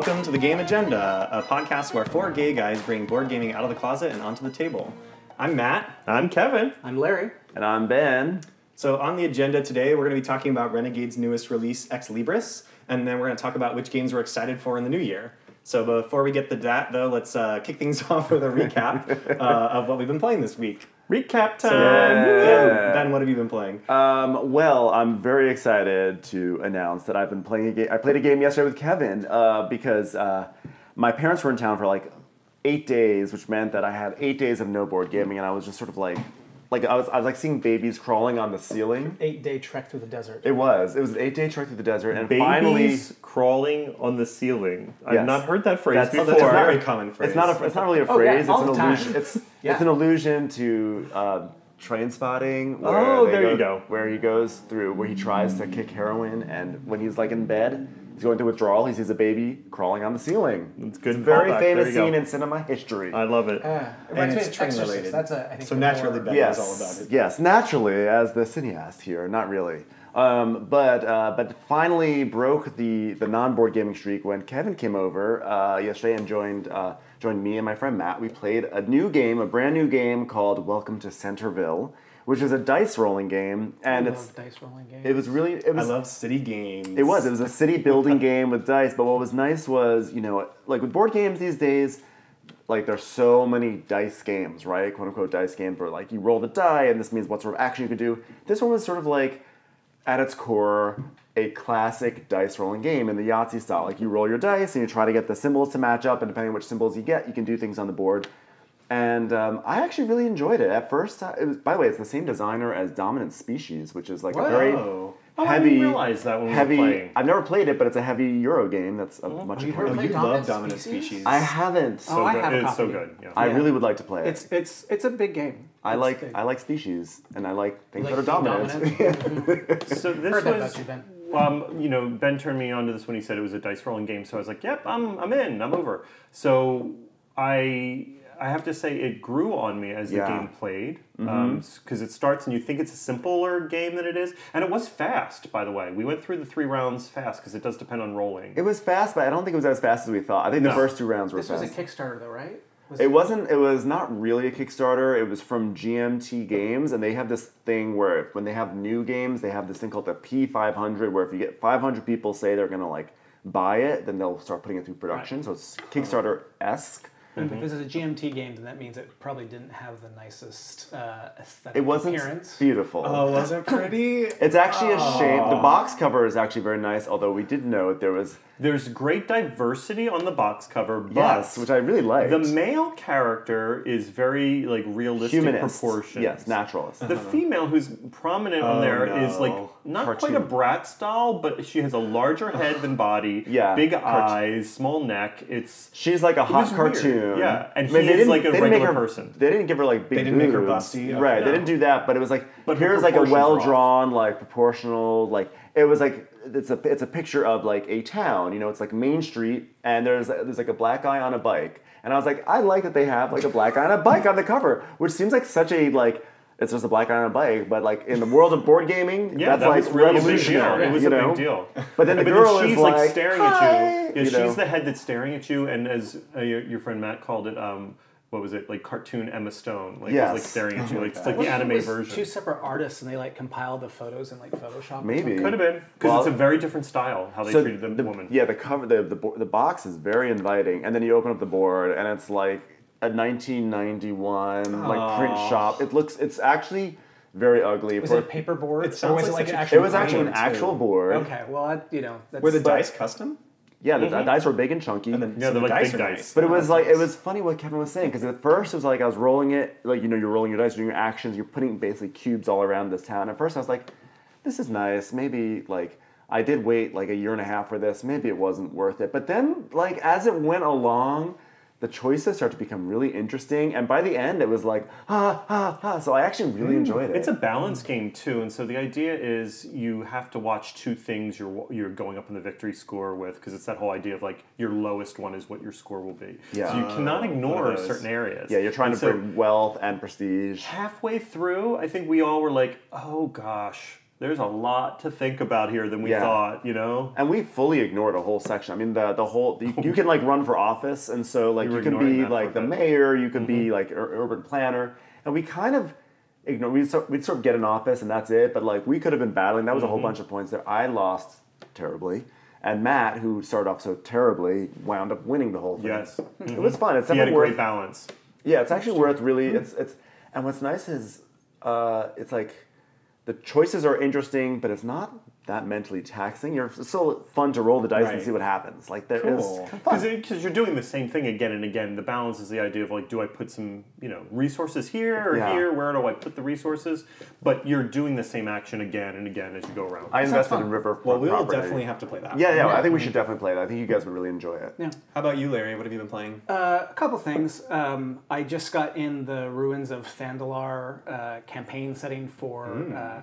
welcome to the Game Agenda, a podcast where four gay guys bring board gaming out of the closet and onto the table. I'm Matt. I'm Kevin. I'm Larry. And I'm Ben. So, on the agenda today, we're going to be talking about Renegade's newest release, Ex Libris, and then we're going to talk about which games we're excited for in the new year. So, before we get to that, though, let's uh, kick things off with a recap uh, of what we've been playing this week. Recap time. Ben, what have you been playing? Um, well, I'm very excited to announce that I've been playing a game. I played a game yesterday with Kevin uh, because uh, my parents were in town for like eight days, which meant that I had eight days of no board gaming, and I was just sort of like, like I was, I was like seeing babies crawling on the ceiling. Eight day trek through the desert. It was. It was an eight day trek through the desert, and Babies finally, crawling on the ceiling. I've Yes. not heard that phrase That's- before. That's a very common phrase. it's not a, it's not really a Oh, yeah, phrase. all it's an the time. illusion. It's Yeah. it's an allusion to uh, Trainspotting. Where Oh, they there you go. Where he goes through, where he tries to kick heroin, and when he's like in bed, he's going through withdrawal. He sees a baby crawling on the ceiling. It's good It's a very callback. famous There you go. scene in cinema history. I love it. Uh, it And reminds me it's of train Exorcist. related. That's a, I think So the naturally, more- Ben yes, knows all about it. yes, naturally as the cineast here, not really. Um, but uh, but finally broke the the non board gaming streak when Kevin came over uh, yesterday and joined uh, joined me and my friend Matt. We played a new game, a brand new game called Welcome to Centerville, which is a dice rolling game, and I it's love dice rolling games. it was really it I love city games. it was. It was a city building game with dice. But what was nice was, you know, like with board games these days, like there's so many dice games, right? Quote unquote dice games where like you roll the die and this means what sort of action you can do. This one was sort of like, at its core, a classic dice rolling game in the Yahtzee style. Like you roll your dice and you try to get the symbols to match up, and depending on which symbols you get, you can do things on the board. And um, I actually really enjoyed it. At first, uh, it was. By the way, it's the same designer as Dominant Species, which is like a very Whoa. Oh, I heavy. didn't realize that when we were heavy. playing. I've never played it, but it's a heavy Euro game. That's a much. have you Oh, you Play love Dominant Dominant Species? Species. I haven't. so Oh, I good. have It's so good. Yeah. I Yeah. really would like to play it. It's it's it's a big game. I It's like big. I like species, and I like things Like that are dominant. dominant. so this Heard was. you, Ben. Um, you know, Ben turned me on to this when he said it was a dice rolling game. So I was like, "Yep, I'm, I'm in. I'm over." So I, I have to say, it grew on me as the game played mm-hmm. um, because it starts and you think it's a simpler game than it is, and it was fast. By the way, we went through the three rounds fast because it does depend on rolling. it was fast, but I don't think it was as fast as we thought. I think No. the first two rounds were fast. This was a Kickstarter though, right? Was It wasn't. It was not really a Kickstarter. It was from GMT Games, and they have this thing where when they have new games, they have this thing called the P500, where if you get 500 people say they're gonna like buy it, then they'll start putting it through production. So it's Kickstarter esque. And if this is a GMT game, then that means it probably didn't have the nicest uh, aesthetic It wasn't appearance. beautiful. Oh, was it pretty? It's actually a shame. The box cover is actually very nice, although we did note there was There's great diversity on the box cover, but yes, which I really like. the male character is very like realistic Humanist. proportions. Yes, naturalist. The uh-huh. female who's prominent on Oh, there is like not Cartoon. quite a Bratz doll, but she has a larger head than body. Yeah, big cart- eyes, small neck. It's She's like a hot was weird. cartoon. Yeah, and I mean, he they is didn't- like a they didn't regular her- person. They didn't give her like big They didn't make her boobs. busty? Right, Okay. they didn't do that, but it was like But here's like a proportions are off. well drawn, like proportional, like it was like it's a it's a picture of like a town. You know, it's like Main Street, and there's there's like a black guy on a bike, and I was like, I like that they have like a black guy on a bike on the cover, which seems like such a like. It's just a black guy on a bike, but like in the world of board gaming, yeah, that's that like was really revolutionary. It was you a big deal. But then the but girl then she's is like, staring "Hi," at you. Yeah, you she's know? the head that's staring at you, and as uh, your, your friend Matt called it, um, what was it like cartoon Emma Stone? Like, Yes. it's like staring at oh you. Like it's like What the if it anime was version. Two separate artists, and they like compiled the photos in like Photoshop. Maybe. something? Could have been because Well- it's a very different style how they So treated the, the woman. Yeah, the cover, the, the the box is very inviting, and then you open up the board, and it's like a 1991 like print shop. It looks, it's actually very ugly. Was for- it a paper board? It sounds or was like it like an actual it was actually an board, too. actual board. Okay, well, I, you know, that's, Were the But- dice custom? Yeah, the the dice were big and chunky. And then Yeah, so they're the like dice big dice. nice. but it was like it was funny what Kevin was saying because at first it was like I was rolling it like you know you're rolling your dice, doing your actions, you're putting basically cubes all around this town. At first I was like, this is nice. Maybe like I did wait like a year and a half for this. Maybe it wasn't worth it. But then like as it went along, the choices start to become really interesting. And by the end, it was like ah ah ah. So I actually really enjoyed it. It's a balance game too, and so the idea is you have to watch two things you're you're going up in the victory score with because it's that whole idea of like your lowest one is what your score will be. Yeah. So you cannot ignore of certain areas. yeah, you're trying And to so bring wealth and prestige. halfway through, I think we all were like, "Oh gosh, there's a lot to think about here than we Yeah. thought. You know. And we fully ignored a whole section. I mean, the the whole you, you can like run for office, and so like You you, can be like the mayor, you could be mm-hmm. like ur- urban planner, and we kind of ignore. We sort we'd sort of get an office, and that's it. But like we could have been battling. That was a whole mm-hmm. bunch of points there. I lost terribly, and Matt, who started off so terribly, wound up winning the whole thing. Yes. it mm-hmm. was fun. It's a definitely great balance. Yeah, it's actually worth really. It's it's and what's nice is uh, it's like the choices are interesting, but it's not that mentally taxing. You're it's still fun to roll the dice and see what happens. Like there is Cool. Because you're doing the same thing again and again. The balance is the idea of like, do I put some you know resources here or Yeah. here? Where do I put the resources? But you're doing the same action again and again as you go around. I invested in River. Well, we will definitely have to play that. Yeah, yeah, Yeah. I think we should definitely play that. I think you guys would really enjoy it. Yeah. How about you, Larry? What have you been playing? Uh, a couple things. Um, I just got in the ruins of Thandar uh, campaign setting for. Uh,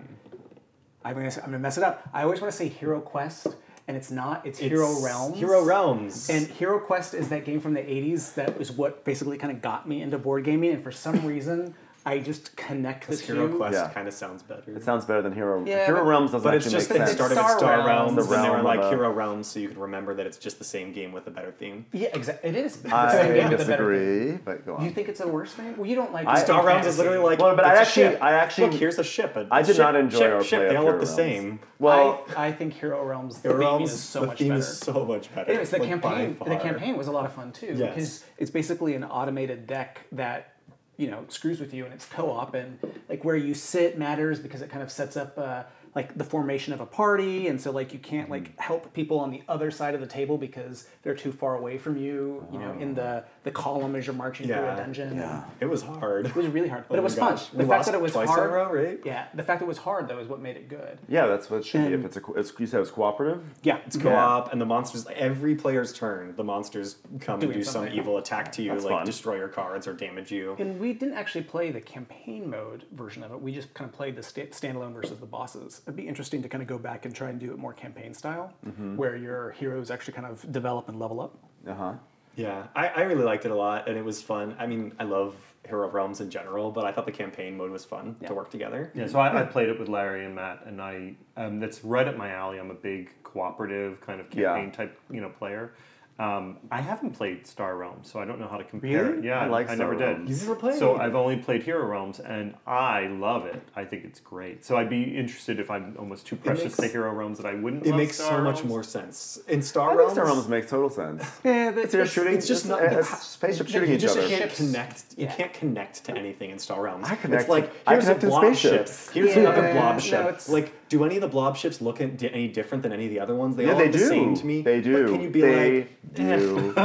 I'm gonna I'm gonna mess it up. I always want to say Hero Quest, and it's not. It's, Hero Realms. Hero Realms. And Hero Quest is that game from the 80s that was what basically kind of got me into board gaming, and for some reason, I just connect the Hero two. Quest Yeah. kind of sounds better. It sounds better than Hero. Yeah, Hero but- Realms doesn't but it's just make that it sense. started Star with Star Realms. Realms, The and they were like a- Hero Realms, so you could remember that it's just the same game with a better theme. Yeah, exactly. It is. It's the I same game with a better thing. disagree, but go on. You think it's a worse thing? Well, you don't like I- Star Star Realms is literally like Well, but I it's a actually- ship. I actually- look here's a ship. a I did ship, not enjoy ship, our ship. play They all look the same. well, I, I think Hero Realms the Hero theme Realms is so much better. is so much better. Anyways, the campaign the campaign was a lot of fun too because it's basically an automated deck that you know screws with you and it's co-op and like where you sit matters because it kind of sets up uh, like the formation of a party and so like you can't like Mm-hmm. help people on the other side of the table because they're too far away from you you know in the the column as you're marching through a dungeon Yeah. It was hard. it was really hard but Oh it was my fun the We fact lost that it was twice in a hard row, right? yeah the fact that it was hard though is what made it good yeah, that's what it should be. If it's a, co- it's, you said it was cooperative. yeah It's co-op, and the monsters. Every player's turn, the monsters come Doing and do some evil attack to you, That's like fun. destroy your cards or damage you. And we didn't actually play the campaign mode version of it. We just kind of played the sta- standalone versus the bosses. It'd be interesting to kind of go back and try and do it more campaign style, where your heroes actually kind of develop and level up. Uh huh. Yeah, I, I really liked it a lot, and it was fun. I mean, I love Hero Realms in general, but I thought the campaign mode was fun Yeah. to work together. Yeah, so I, I played it with Larry and Matt, and I um, that's right up my alley. I'm a big cooperative kind of Yeah. campaign type you know player. Um, I haven't played Star Realms, so I don't know how to compare. Really? Yeah, I like I Star never Realms. did. You've never played? So I've only played Hero Realms, and I love it. I think it's great. So I'd be interested if I'm almost too precious to Hero Realms that I wouldn't. It love makes Star so much more sense in Star I think Realms. Star Realms makes total sense. Yeah, It's you're shooting. it's just not- It's spaceships shooting you just other. can't Ships. connect. You Yeah. can't connect to anything in Star Realms. I connect It's like to- I here's a connect blob spaceships. ship. Here's Yeah, another blob no, ship. it's- like, do any of the blob ships look any different than any of the other ones? They Yeah, all they look the do. same to me. They do. But can you be they like, eh, do.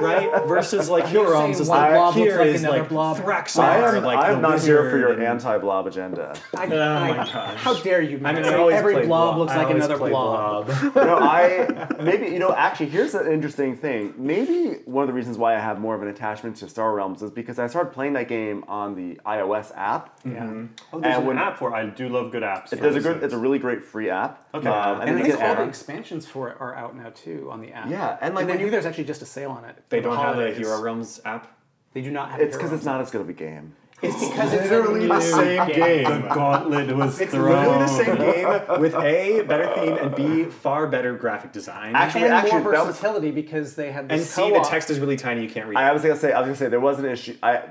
right? Versus like Hero You're Realms saying is one like blob looks here like is another like blob? Thraxar, I am, like I am not here for your and- anti-blob agenda. I, Oh my gosh. How dare you, I man? mean, I always every play blob blob. looks I like another play blob. blob. you know, I maybe you know actually here's an interesting thing. Maybe one of the reasons why I have more of an attachment to Star Realms is because I started playing that game on the iOS app. Yeah. Oh, there's And an when- app for. it. I do love good apps. It for a good. Things. It's a really great free app. Okay. Um, And then I think all the expansions for it are out now too on the app. Yeah, and, like, and when I you- think there's actually just a sale on it. They don't have a. Hero Realms app. They do not have. It's because it's not as good of a game. It's because it's Literally the same game. The gauntlet was It's thrown. literally the same game with A, better theme, and B, far better graphic design. Actually- and actually, more that was- because they had and this C, the co-op. text is really tiny, you can't read I it. was gonna say. I was gonna say there was an issue. I,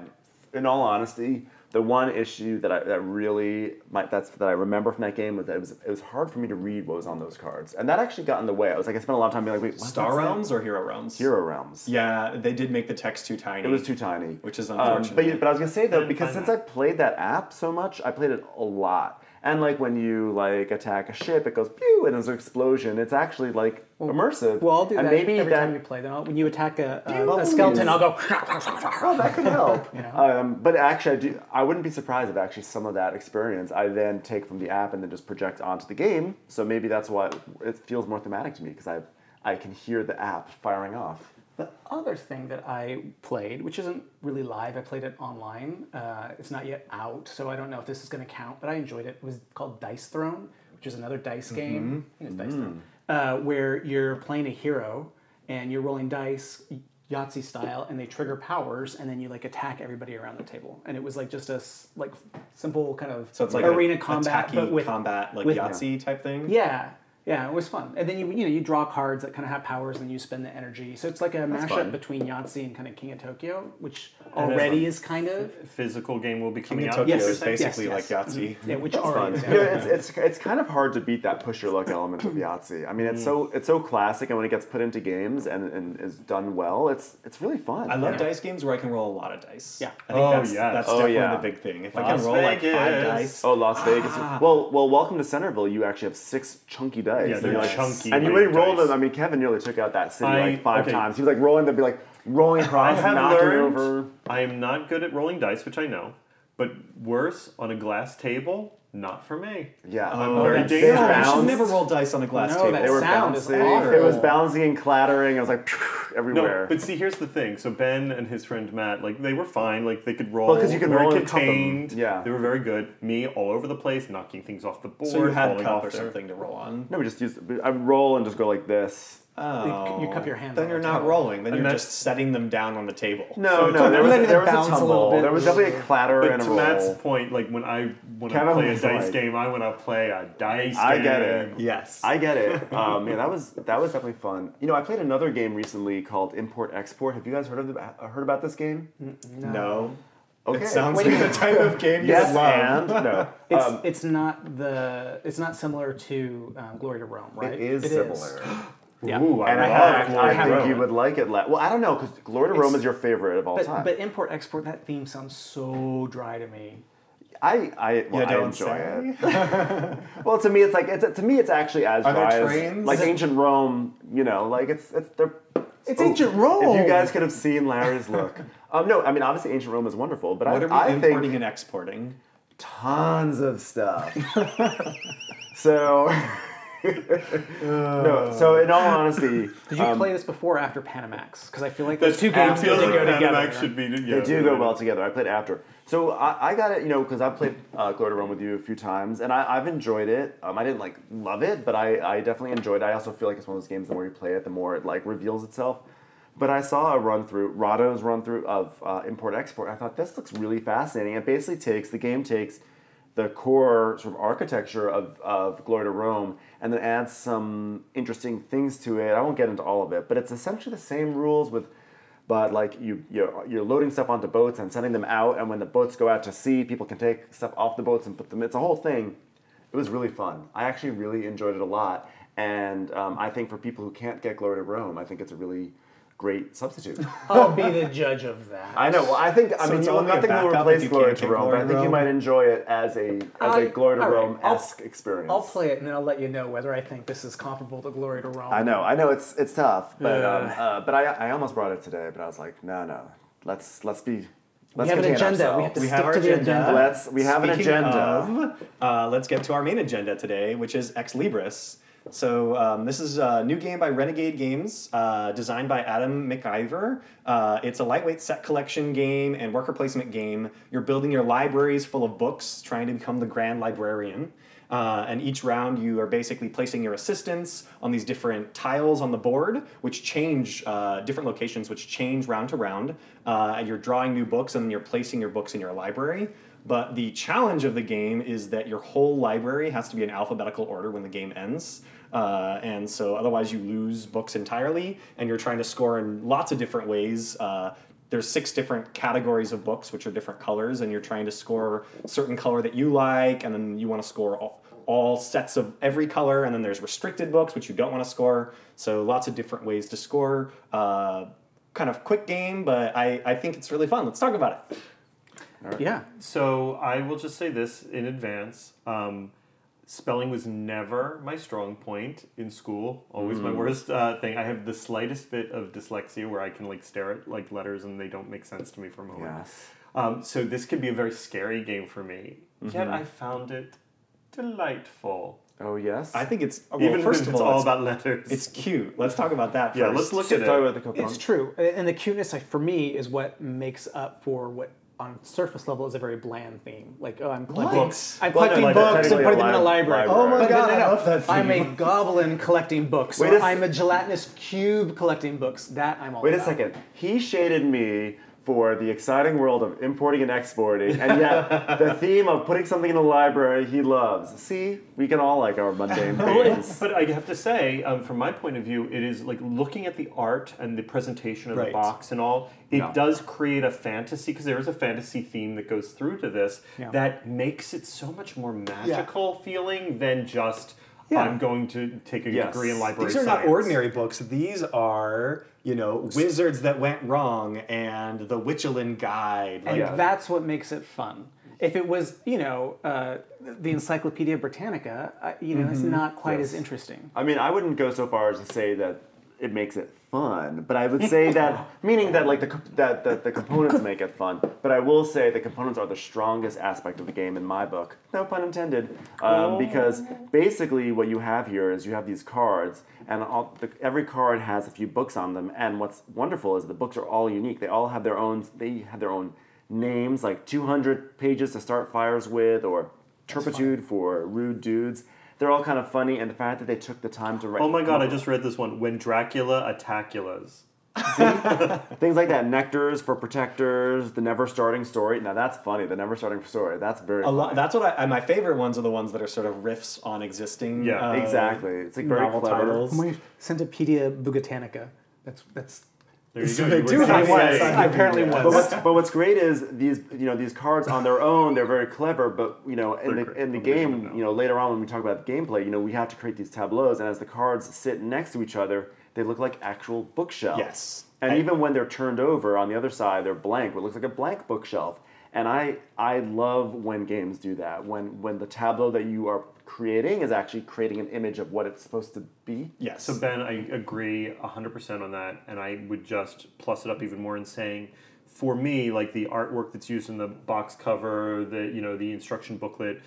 in all honesty, the one issue that I that really might that's that I remember from that game was that it was it was hard for me to read what was on those cards, and that actually got in the way. I was like, I spent a lot of time being like, wait, what's Star that say? Realms or Hero Realms? Hero Realms. Yeah, they did make the text too tiny. It was too tiny. Which is Um, unfortunate. but, but I was gonna say though, because since I played that app so much, I played it a lot. And like when you like attack a ship, it goes pew, and there's an explosion. It's actually like immersive. Well, I'll do and that maybe every that, time you play. Then when you attack a, a, a skeleton, I'll go. Oh, that could help. You know? um, but actually, I, do, I wouldn't be surprised if actually some of that experience I then take from the app and then just project onto the game. So maybe that's why it feels more thematic to me because I I can hear the app firing off. The other thing that I played, which isn't really live, I played it online. Uh, it's not yet out, so I don't know if this is going to count. But I enjoyed it. It was called Dice Throne, which is another dice game. I think it's Dice Throne, uh, where you're playing a hero and you're rolling dice. Yahtzee style, and they trigger powers, and then you like attack everybody around the table. And it was like just a like simple kind of So it's like arena combat, but with combat, like with- Yahtzee type thing. yeah. Yeah, it was fun. And then you you know you draw cards that kind of have powers, and you spend the energy. So it's like a mashup fun. between Yahtzee and kind of King of Tokyo, which And it's already is kind of Physical game will be King coming of out. Tokyo Yes, is yes, basically yes. like Yahtzee. Mm-hmm. yeah, which Fun. already is. You it's, it's it's kind of hard to beat that push your luck element of Yahtzee. I mean, it's mm. so it's so classic, and when it gets put into games and, and is done well, it's it's really fun. I love Yeah. dice games where I can roll a lot of dice. Yeah. I think Oh, that's, yes. that's Oh, definitely yeah. the big thing. If I Las can roll like five Vegas. dice, Oh, Las Vegas. Ah. Well, well, welcome to Centerville. You actually have six chunky Yeah, they're like- chunky. And you really rolled dice. them. I mean, Kevin nearly took out that city I- like five okay. times. He was like rolling them, be like rolling across, knocking learned over. I am not good at rolling dice, which I know, but worse on a glass table, not for me. Yeah, I'm Oh, very that's- dangerous. yeah, you should Bounce. never roll dice on a glass No, table. that They were sound is bouncing. awful. It was bouncing and clattering. It was like everywhere. No, everywhere. but see, here's the thing. So Ben and his friend Matt, like they were fine. Like they could roll. Well, 'cause you can very roll and cup 'em. contained. Yeah. they were very good. Me, all over the place, knocking things off the board, so you had falling cup off or there. something to roll on. no, we just use. I would roll and just go like this. Oh, you cup your hands Then you're the not table. rolling. Then And you're just setting them down on the table. No, So no, there was, there was a bounce a tumble. There was definitely a clatter But and a to roll. Matt's point, like when I when I Kevin play a dice like- game, I want to play a dice I game. get it. Yes. I get it. Um, yeah, that was that was definitely fun. You know, I played another game recently called Import Export. Have you guys heard of the, uh, heard about this game? no. Okay. It sounds Wait, like the type of game you yes would love. and no. It's Um, it's not the it's not similar to um, Glory to Rome, right? it is similar. Yeah. Ooh, I And I, have, Glory I to think Rome. you would like it. La- well, I don't know because Glory to Rome is your favorite of all But, time. but import export that theme sounds so dry to me. I I, well, I don't enjoy say? it. well, to me, it's like it's to me, it's actually as Are dry as like ancient Rome. You know, like it's it's they're. It's oh, ancient Rome. If you guys could have seen Larry's look, um, no, I mean obviously ancient Rome is wonderful, but What I, are we I importing think and exporting? tons of stuff. so, no. So in all honesty, Did you um, play this before or after Panamax? Because I feel like those two games feels really like go Panamax together. should be. Yeah, They do go well together. I played after. So I, I got it, you know, because I've played uh, Glory to Rome with you a few times, and I, I've enjoyed it. Um, I didn't like love it, but I, I definitely enjoyed it. I also feel like it's one of those games. The more you play it, the more it like reveals itself. But I saw a run through, Rahdo's run through of uh, import export. I thought this looks really fascinating. It basically takes the game takes the core sort of architecture of, of Glory to Rome and then adds some interesting things to it. I won't get into all of it, but it's essentially the same rules with but like you you're, you're loading stuff onto boats and sending them out and when the boats go out to sea people can take stuff off the boats and put them it's a whole thing it was really fun i actually really enjoyed it a lot and um, i think for people who can't get glory to rome i think it's a really great substitute I'll be the judge of that. i know well i think i So mean it's you will, only a nothing will replace glory to rome but i think you might enjoy it as a as I- a glory to rome I'll- esque experience I'll play it and then I'll let you know whether I think this is comparable to Glory to Rome. I know, I know it's it's tough, but um, uh, but I, I almost brought it today, but I was like, no, no, let's let's be We let's have an contain agenda. We have to. We stick have our to the agenda. agenda. Let's we have an agenda. of, uh, let's get to our main agenda today, which is Ex Libris. So um, this is a new game by Renegade Games, uh, designed by Adam McIver. Uh, it's a lightweight set collection game and worker placement game. You're building your libraries full of books, trying to become the grand librarian. Uh, and each round, you are basically placing your assistants on these different tiles on the board, which change uh, different locations, which change round to round. Uh, and you're drawing new books, and you're placing your books in your library. But the challenge of the game is that your whole library has to be in alphabetical order when the game ends. Uh, and so otherwise you lose books entirely, and you're trying to score in lots of different ways. Uh, there's six different categories of books, which are different colors, and you're trying to score a certain color that you like, and then you want to score all, all sets of every color, and then there's restricted books, which you don't want to score. So lots of different ways to score. Uh, kind of quick game, but I, I think it's really fun. Let's talk about it. Yeah. So I will just say this in advance. Um, spelling was never my strong point in school. Always my worst uh, thing. I have the slightest bit of dyslexia where I can like stare at like letters and they don't make sense to me for a moment. Yes. Um, so this could be a very scary game for me. Yet I found it delightful. Oh yes. I think it's well, Even first if of it's all, all about letters. it's cute. Let's talk about that first. yeah, let's look at Sorry it. about the coupon. It's true, and the cuteness like, for me is what makes up for what on surface level is a very bland theme. Like, oh, I'm collecting, Books. I'm Well, collecting like, books and putting them in a library. library. Oh my But God, no, no, I love that. I'm a goblin collecting books. Wait or a s- I'm a gelatinous cube collecting books. That I'm all Wait a second. He shaded me for the exciting world of importing and exporting, and yet the theme of putting something in a library he loves. See, we can all like our mundane things. But I have to say, um, from my point of view, it is like looking at the art and the presentation of Right. the box and all. It Yeah. does create a fantasy because there is a fantasy theme that goes through to this Yeah. that makes it so much more magical feeling than just Yeah. I'm going to take a Yes. degree in library. These are not ordinary books. These are, you know, wizards that went wrong and the Witchelin Guide. And Like, Yeah. that's what makes it fun. If it was, you know, uh, the Encyclopedia Britannica, uh, you know, it's not quite as interesting. I mean, I wouldn't go so far as to say that it makes it fun, but I would say that meaning that like the that, that the components make it fun. But I will say the components are the strongest aspect of the game in my book. No pun intended, um, because basically what you have here is you have these cards, and all, the, every card has a few books on them. And what's wonderful is the books are all unique. They all have their own. They have their own names, like 200 pages to start fires with, or turpitude for rude dudes. They're all kind of funny, and the fact that they took the time to write. Oh my god! I just read this one. When Dracula attaculas. Things like that, nectars for protectors, the never starting story. Now that's funny. The never starting story. That's very a funny. lot, that's what I, my favorite ones are the ones that are sort of riffs on existing. Yeah, uh, exactly. It's like very novel clever. titles. My Centopedia Bugotanica. That's that's. There you So go. they You do saying- have was. one. I apparently Yeah. was. But what's, but what's great is these you know these cards on their own they're very clever but you know in They're the in the game you know later on when we talk about the gameplay you know we have to create these tableaus and as the cards sit next to each other they look like actual bookshelves. Yes. And I- even when they're turned over on the other side they're blank. It looks like a blank bookshelf. And I I love when games do that when when the tableau that you are creating is actually creating an image of what it's supposed to be. Yes. So Ben, I agree hundred percent on that, and I would just plus it up even more in saying, for me, like the artwork that's used in the box cover, the you know the instruction booklet,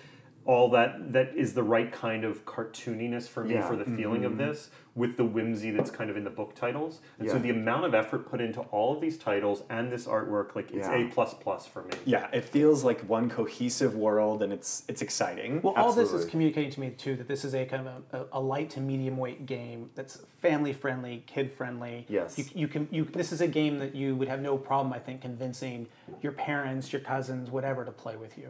all that that is the right kind of cartooniness for me Yeah. for the mm-hmm. feeling of this, with the whimsy that's kind of in the book titles, and so the amount of effort put into all of these titles and this artwork, like it's Yeah. a plus plus for me. yeah, it feels like one cohesive world, and it's it's exciting. Well, all this is communicating to me too that this is a kind of a, a, a light to medium weight game that's family friendly, kid friendly. Yes. You, you can you. This is a game that you would have no problem, I think, convincing your parents, your cousins, whatever, to play with you.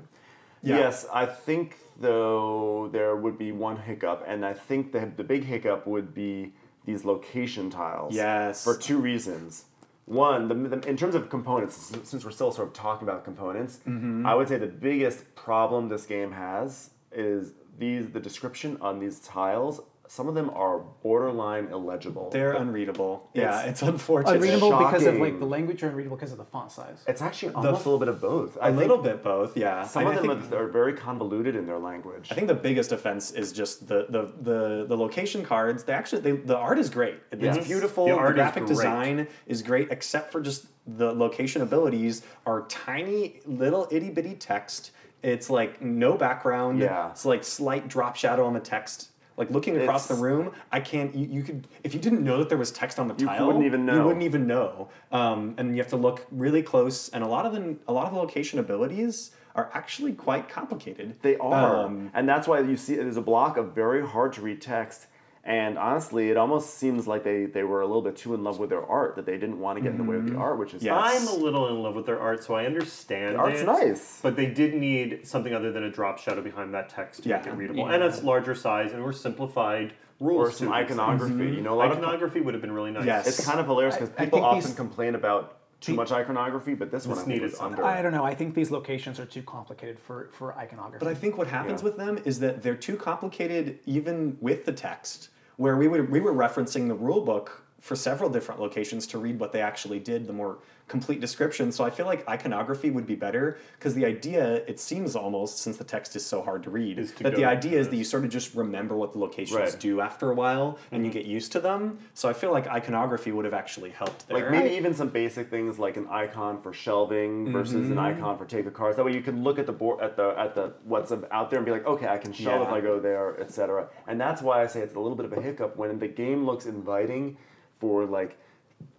Yeah. Yes, I think though there would be one hiccup, and I think the the big hiccup would be these location tiles. Yes. For two reasons. One, the, the, in terms of components, since we're still sort of talking about components, Mm-hmm. I would say the biggest problem this game has is these the description on these tiles. Some of them are borderline illegible. They're unreadable. yeah, It's it's unfortunate. Unreadable because of like the language, or unreadable because of the font size. it's actually almost a little bit of both. A little bit both, yeah. Some I of mean, them are, are very convoluted in their language. I think the biggest offense is just the the the, the location cards. They actually they, the art is great. It's Yes. beautiful. The The, graphic design is great, except for just the location abilities are tiny little itty bitty text. It's like no background. Yeah. It's like slight drop shadow on the text. Like looking across the room, I can't. You, you could if you didn't know that there was text on the You tile, you wouldn't even know. You wouldn't even know. Um, and you have to look really close. And a lot of them, a lot of the location abilities are actually quite complicated. They are, Um, and that's why you see there's a block of very hard to read text. And honestly, it almost seems like they, they were a little bit too in love with their art that they didn't want to get in the way of the mm, art, which is Yes. I'm a little in love with their art, so I understand The art's it. nice. But they did need something other than a drop shadow behind that text to make Yeah. it readable. Yeah. And it's larger size and more simplified rules. or some to these things. iconography. Mm-hmm. You know, a lot of Iconography would have been really nice. Yes. it's kind of hilarious because I- I people often complain about too the- much iconography, but this, one I think needed under. I don't know. I think these locations are too complicated for for iconography. But I think what happens Yeah. with them is that they're too complicated even with the text. Where we would we were referencing the rule book for several different locations to read what they actually did, the more complete description. So I feel like iconography would be better because the idea, it seems almost, since the text is so hard to read, Is to that the idea is that you sort of just remember what the locations Right. do after a while and you get used to them. So I feel like iconography would have actually helped there. Like maybe even some basic things like an icon for shelving versus an Mm-hmm. icon for take of cards. That way you can look at the board at the at the what's out there and be like, okay, I can shelve if I go there, etc. And that's why I say it's a little bit of a hiccup when the game looks inviting for like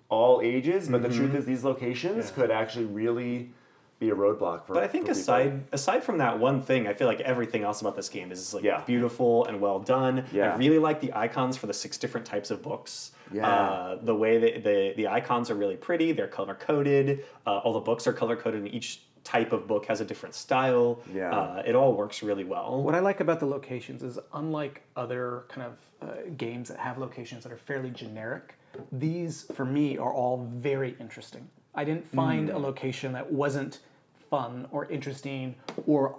all ages, but the truth is these locations Yeah. could actually really be a roadblock for. But I think for people. aside aside from that one thing, I feel like everything else about this game is like Yeah. beautiful and well done. Yeah. I really like the icons for the six different types of books. Yeah. Uh, the way that the the icons are really pretty. They're color coded. Uh, all the books are color coded, and each type of book has a different style. Yeah. Uh, it all works really well. What I like about the locations is, unlike other kind of uh, games that have locations that are fairly generic, these for me are all very interesting. I didn't find a hmm. location that wasn't fun or interesting or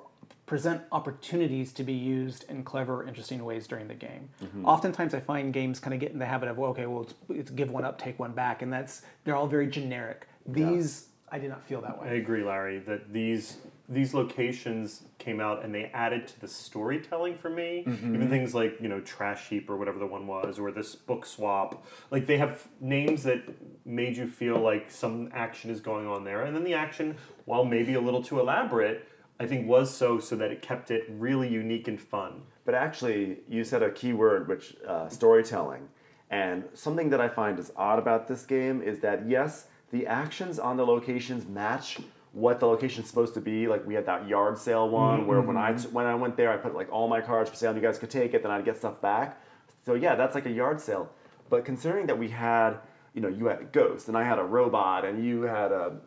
present opportunities to be used in clever interesting ways during the game. Mm-hmm. Oftentimes, I find games kind of get in the habit of, well, okay, well, it's, it's give one up, take one back, and that's they're all very generic. These, I did not feel that way. I agree, Larry, that these these locations came out and they added to the storytelling for me. Even things like, you know, Trash Heap or whatever the one was, or this book swap. Like they have names that made you feel like some action is going on there. And then the action, while maybe a little too elaborate, I think was so so that it kept it really unique and fun. But actually, you said a key word, which uh, storytelling. And something that I find is odd about this game is that yes, the actions on the locations match what the location's supposed to be. Like we had that yard sale one where when I mm-hmm. t- when I went there, I put like all my cards for sale. and You guys could take it, then I'd get stuff back. So yeah, that's like a yard sale. But considering that we had, you know, you had a ghost and I had a robot and you had a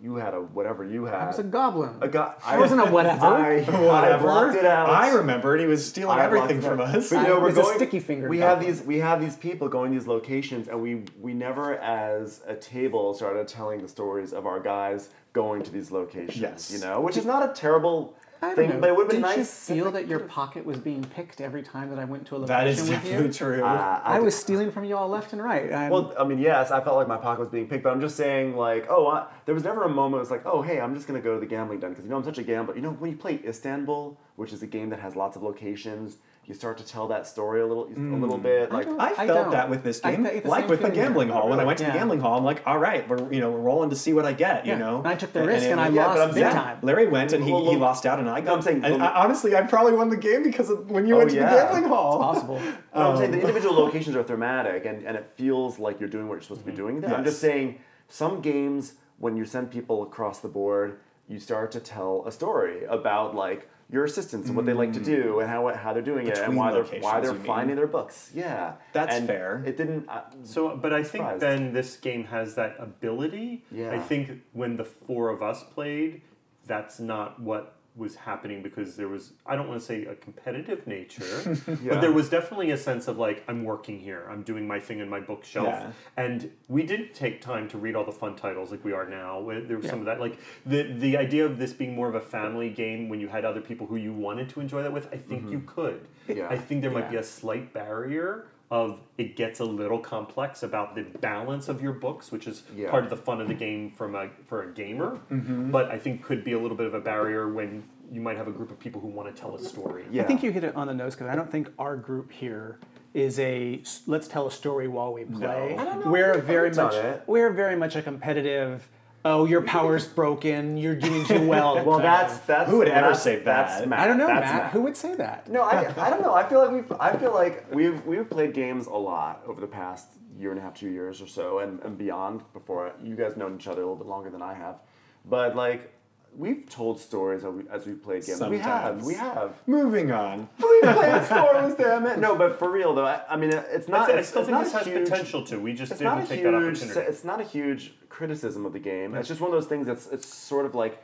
you had a whatever you had. I was a goblin. a go- I wasn't a whatever. I, I blocked it out. I remembered he was stealing I everything from us. But you know, It we're was a going. sticky-fingered we have these. We have these people going to these locations, and we we never, as a table, started telling the stories of our guys going to these locations. Yes. You know, which is not a terrible I thing, but it would have been Didn't nice. you feel that your pocket was being picked every time that I went to a location that is with definitely you? true. Uh, I was stealing from you all left and right. And Well, I mean, yes, I felt like my pocket was being picked, but I'm just saying, like, oh, I, there was never a moment. It was like, oh, hey, I'm just gonna go to the gambling den because you know I'm such a gambler. You know, when you play Istanbul, which is a game that has lots of locations, you start to tell that story a little, a little mm. bit. Like, I I felt don't. that with this game, get like with the gambling hall. When I went to Yeah. the gambling hall, I'm like, all right, we're you know we're rolling to see what I get. You Yeah. know, And I took the risk and I yeah, lost big saying, time. Larry went and he, he lost out, and I got. I'm saying- and I, honestly, I probably won the game because of when you Oh, went to yeah. the gambling hall. possible. No, um, I'm saying the individual locations are thematic and, and it feels like you're doing what you're supposed to be mm-hmm. doing there. I'm just saying some games when you send people across the board, you start to tell a story about like your assistants and what they like to do and how how they're doing it and why they're why they're you mean? finding their books. Yeah, That's And fair. It didn't. Uh, So, but I think Surprised. then this game has that ability. Yeah. I think when the four of us played, that's not what was happening because there was I don't want to say a competitive nature, Yeah. but there was definitely a sense of like I'm working here, I'm doing my thing in my bookshelf, Yeah. and we didn't take time to read all the fun titles like we are now. There was some of that like the the idea of this being more of a family game when you had other people who you wanted to enjoy that with. I think you mm-hmm. could. Yeah. I think there might be a slight barrier of it gets a little complex about the balance of your books, which is Yeah. part of the fun of the game from a for a gamer. Mm-hmm. But I think could be a little bit of a barrier when you might have a group of people who want to tell a story. Yeah. I think you hit it on the nose because I don't think our group here is a let's tell a story while we play. I don't know. We're very much we're very much a competitive. Oh, your power's broken. You're doing too well. well, that's that's Who would ever that's- say That's that? Matt. I don't know, That's Matt. Who would say that? No, I, I don't know. I feel like we've I feel like we've we've played games a lot over the past year and a half, two years or so, and, and beyond. Before you guys known each other a little bit longer than I have, but like we've told stories as we as we played games. We have, we have. Moving on. We played stories, damn it. No, but for real though, I, I mean, it's I, not. th- I it's, still it's think this has huge, potential to. We just didn't a take that huge. opportunity. It's not a huge criticism of the game. It's just one of those things that's it's sort of like.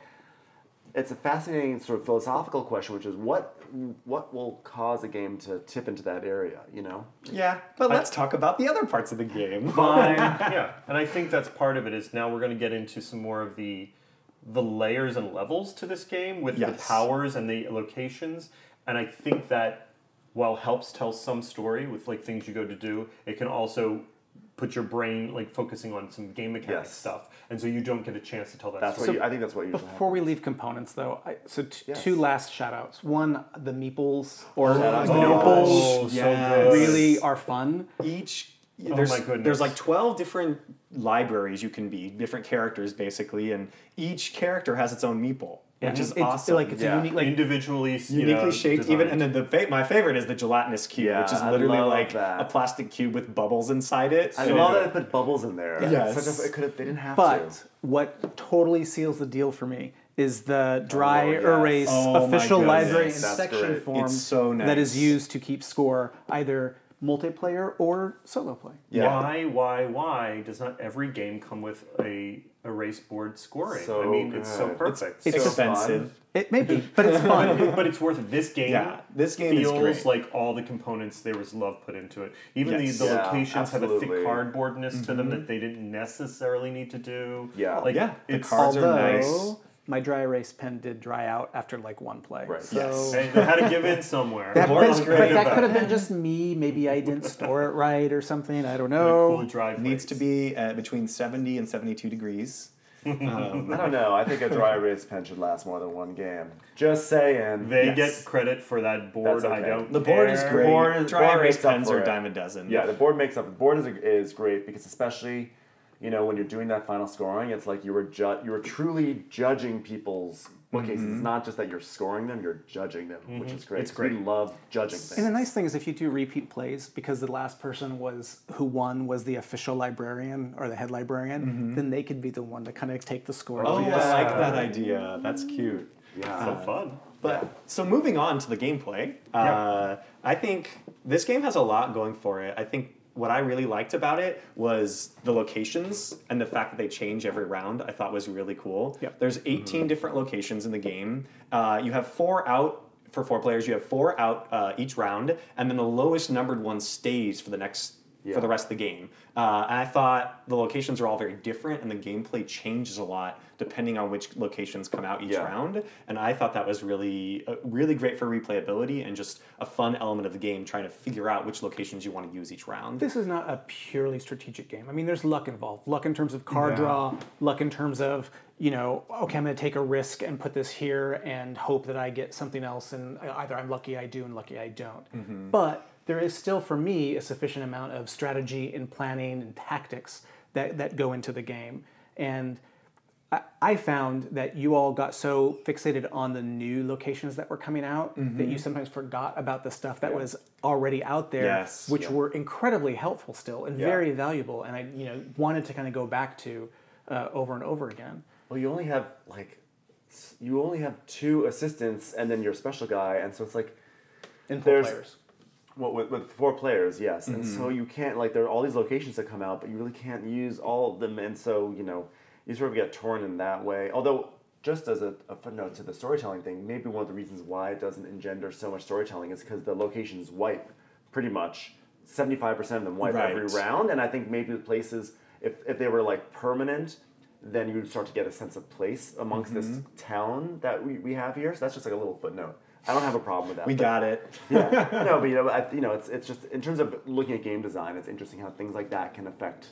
It's a fascinating sort of philosophical question, which is what what will cause a game to tip into that area, you know? Yeah, but let's talk about the other parts of the game. Fine. yeah, and I think that's part of it. Is now we're going to get into some more of the the layers and levels to this game with the powers and the locations, and I think that while helps tell some story with like things you go to do, it can also put your brain like focusing on some game mechanic Yes. stuff, and so you don't get a chance to tell that That's story. what you, I think that's what usually Before we leave components, though, I, so t- Yes. two last shout outs. One, the meeples or Shout out to Oh, so Yes. really are fun. each Oh there's, my goodness. there's like 12 different libraries you can be different characters basically and each character has its own meeple which is it's, awesome Like it's Yeah. a unique, like individually, uniquely know, shaped even and then the fa- my favorite is the gelatinous cube Yeah, which is literally like that. a plastic cube with bubbles inside it I So love good. that they put bubbles in there. Yes. Such a, it could have, they didn't have But to. what totally seals the deal for me is the dry oh, yes. erase Oh official library and section form It's so that is used to keep score either multiplayer or solo play. Yeah. Why, why, why does not every game come with a erase board scoring? So I mean, it's so good. perfect. It's So expensive. It may be, but it's fun. but it's worth it. This game, Yeah, this game is feels great. like all the components there was love put into it. Even Yes. the, the Yeah, locations have a thick absolutely. cardboardness to them mm-hmm. that they didn't necessarily need to do. Yeah. like Yeah, the it's cards are Although nice. My dry erase pen did dry out after like one play. Right. So Yes. They, they had to give in somewhere. That, board but, is but great. that could have been just me. Maybe I didn't store it right or something. I don't know. cool dry Needs to be uh, between 70 and 72 degrees. Um, I don't know. I think a dry erase pen should last more than one game. Just saying. They Yes. get credit for that board. That's I don't. the board is great. board Dry board erase pens are a it. dime a dozen. Yeah, the board makes up. The board is is great because especially, you know, when you're doing that final scoring, it's like you were ju- you were truly judging people's bookcases. It's mm-hmm. not just that you're scoring them; you're judging them, which mm-hmm. is great. It's 'cause We great. love judging things. And the nice thing is, if you do repeat plays, because the last person was who won was the official librarian or the head librarian, mm-hmm. then they could be the one to kind of take the score. Oh, oh, yeah. I like that idea. That's cute. yeah. So fun. But so moving on to the gameplay, uh, I think this game has a lot going for it. I think what I really liked about it was the locations and the fact that they change every round. I thought was really cool. Yep. There's 18 different locations in the game. Uh, you have four out for four players. You have four out uh, each round, and then the lowest numbered one stays for the next Yeah. for the rest of the game. Uh, and I thought the locations are all very different, and the gameplay changes a lot depending on which locations come out each Yeah. round. And I thought that was really, uh, really great for replayability and just a fun element of the game, trying to figure out which locations you want to use each round. This is not a purely strategic game. I mean, there's luck involved. Luck in terms of card Yeah. draw, luck in terms of, you know, okay, I'm going to take a risk and put this here and hope that I get something else. And either I'm lucky I do and lucky I don't. Mm-hmm. But there is still, for me, a sufficient amount of strategy and planning and tactics that, that go into the game. And I, I found that you all got so fixated on the new locations that were coming out that you sometimes forgot about the stuff that was already out there, Yes. which Yeah. were incredibly helpful still and Yeah. very valuable. And I, you know, wanted to kind of go back to uh, over and over again. Well, you only have like, you only have two assistants and then your special guy, and so it's like, full There's- players. Well, with, with four players, yes, and Mm-hmm. so you can't like there are all these locations that come out, but you really can't use all of them, and so you know you sort of get torn in that way. Although, just as a, a footnote to the storytelling thing, maybe one of the reasons why it doesn't engender so much storytelling is because the locations wipe pretty much seventy five percent of them wipe every round, and I think maybe the places if if they were like permanent. Then you'd start to get a sense of place amongst this Mm-hmm. town that we, we have here. So that's just like a little footnote. I don't have a problem with that. We but- got it. yeah, no, but you know, I, you know, it's it's just in terms of looking at game design, it's interesting how things like that can affect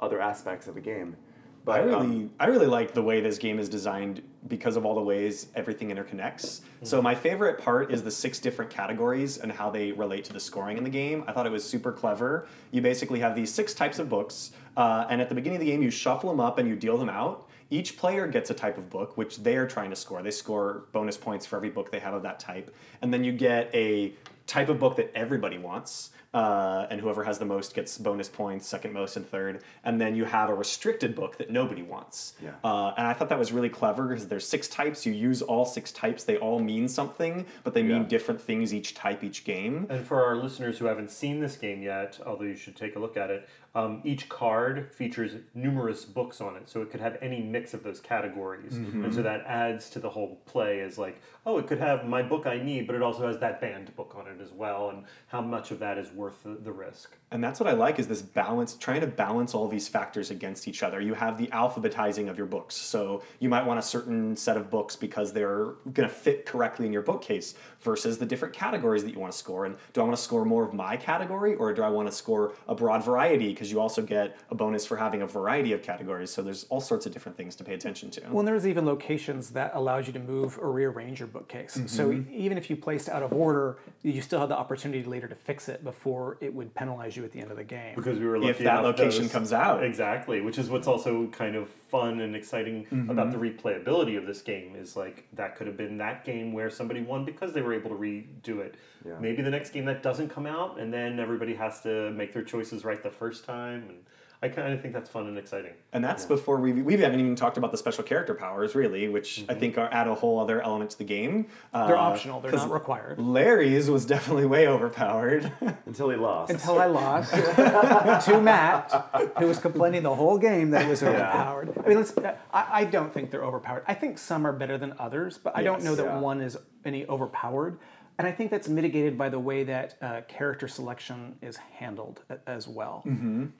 other aspects of a game. But I really, um, I really like the way this game is designed because of all the ways everything interconnects. So my favorite part is the six different categories and how they relate to the scoring in the game. I thought it was super clever. You basically have these six types of books, uh, and at the beginning of the game, you shuffle them up and you deal them out. Each player gets a type of book, which they are trying to score. They score bonus points for every book they have of that type, and then you get a type of book that everybody wants, uh, and whoever has the most gets bonus points, second most and third. And then you have a restricted book that nobody wants. Yeah. Uh, and I thought that was really clever because there's six types. You use all six types. They all mean something, but they mean Yeah. different things each type, each game. And for our listeners who haven't seen this game yet, although you should take a look at it, um, each card features numerous books on it, so it could have any mix of those categories, and so that adds to the whole play. As like, oh, it could have my book I need, but it also has that banned book on it as well, and how much of that is worth the, the risk. And that's what I like is this balance, trying to balance all these factors against each other. You have the alphabetizing of your books. So you might want a certain set of books because they're going to fit correctly in your bookcase versus the different categories that you want to score. And do I want to score more of my category or do I want to score a broad variety? Because you also get a bonus for having a variety of categories. So there's all sorts of different things to pay attention to. Well, and there's even locations that allows you to move or rearrange your bookcase. Mm-hmm. So e- even if you placed out of order, you still have the opportunity later to fix it before it would penalize you at the end of the game. because we were lucky If that location those- comes out. exactly which is what's also kind of fun and exciting mm-hmm. about the replayability of this game is like that could have been that game where somebody won because they were able to redo it Yeah. maybe the next game that doesn't come out and then everybody has to make their choices right the first time and I kind of think that's fun and exciting. And that's before we we haven't even talked about the special character powers really, which I think are add a whole other element to the game. They're Uh, optional. They're not required. Larry's was definitely way overpowered. Until he lost. Until I lost to Matt, who was complaining the whole game that it was overpowered. I mean, let's. I, I don't think they're overpowered. I think some are better than others, but I don't know that Yeah. one is any overpowered. And I think that's mitigated by the way that uh, character selection is handled as well.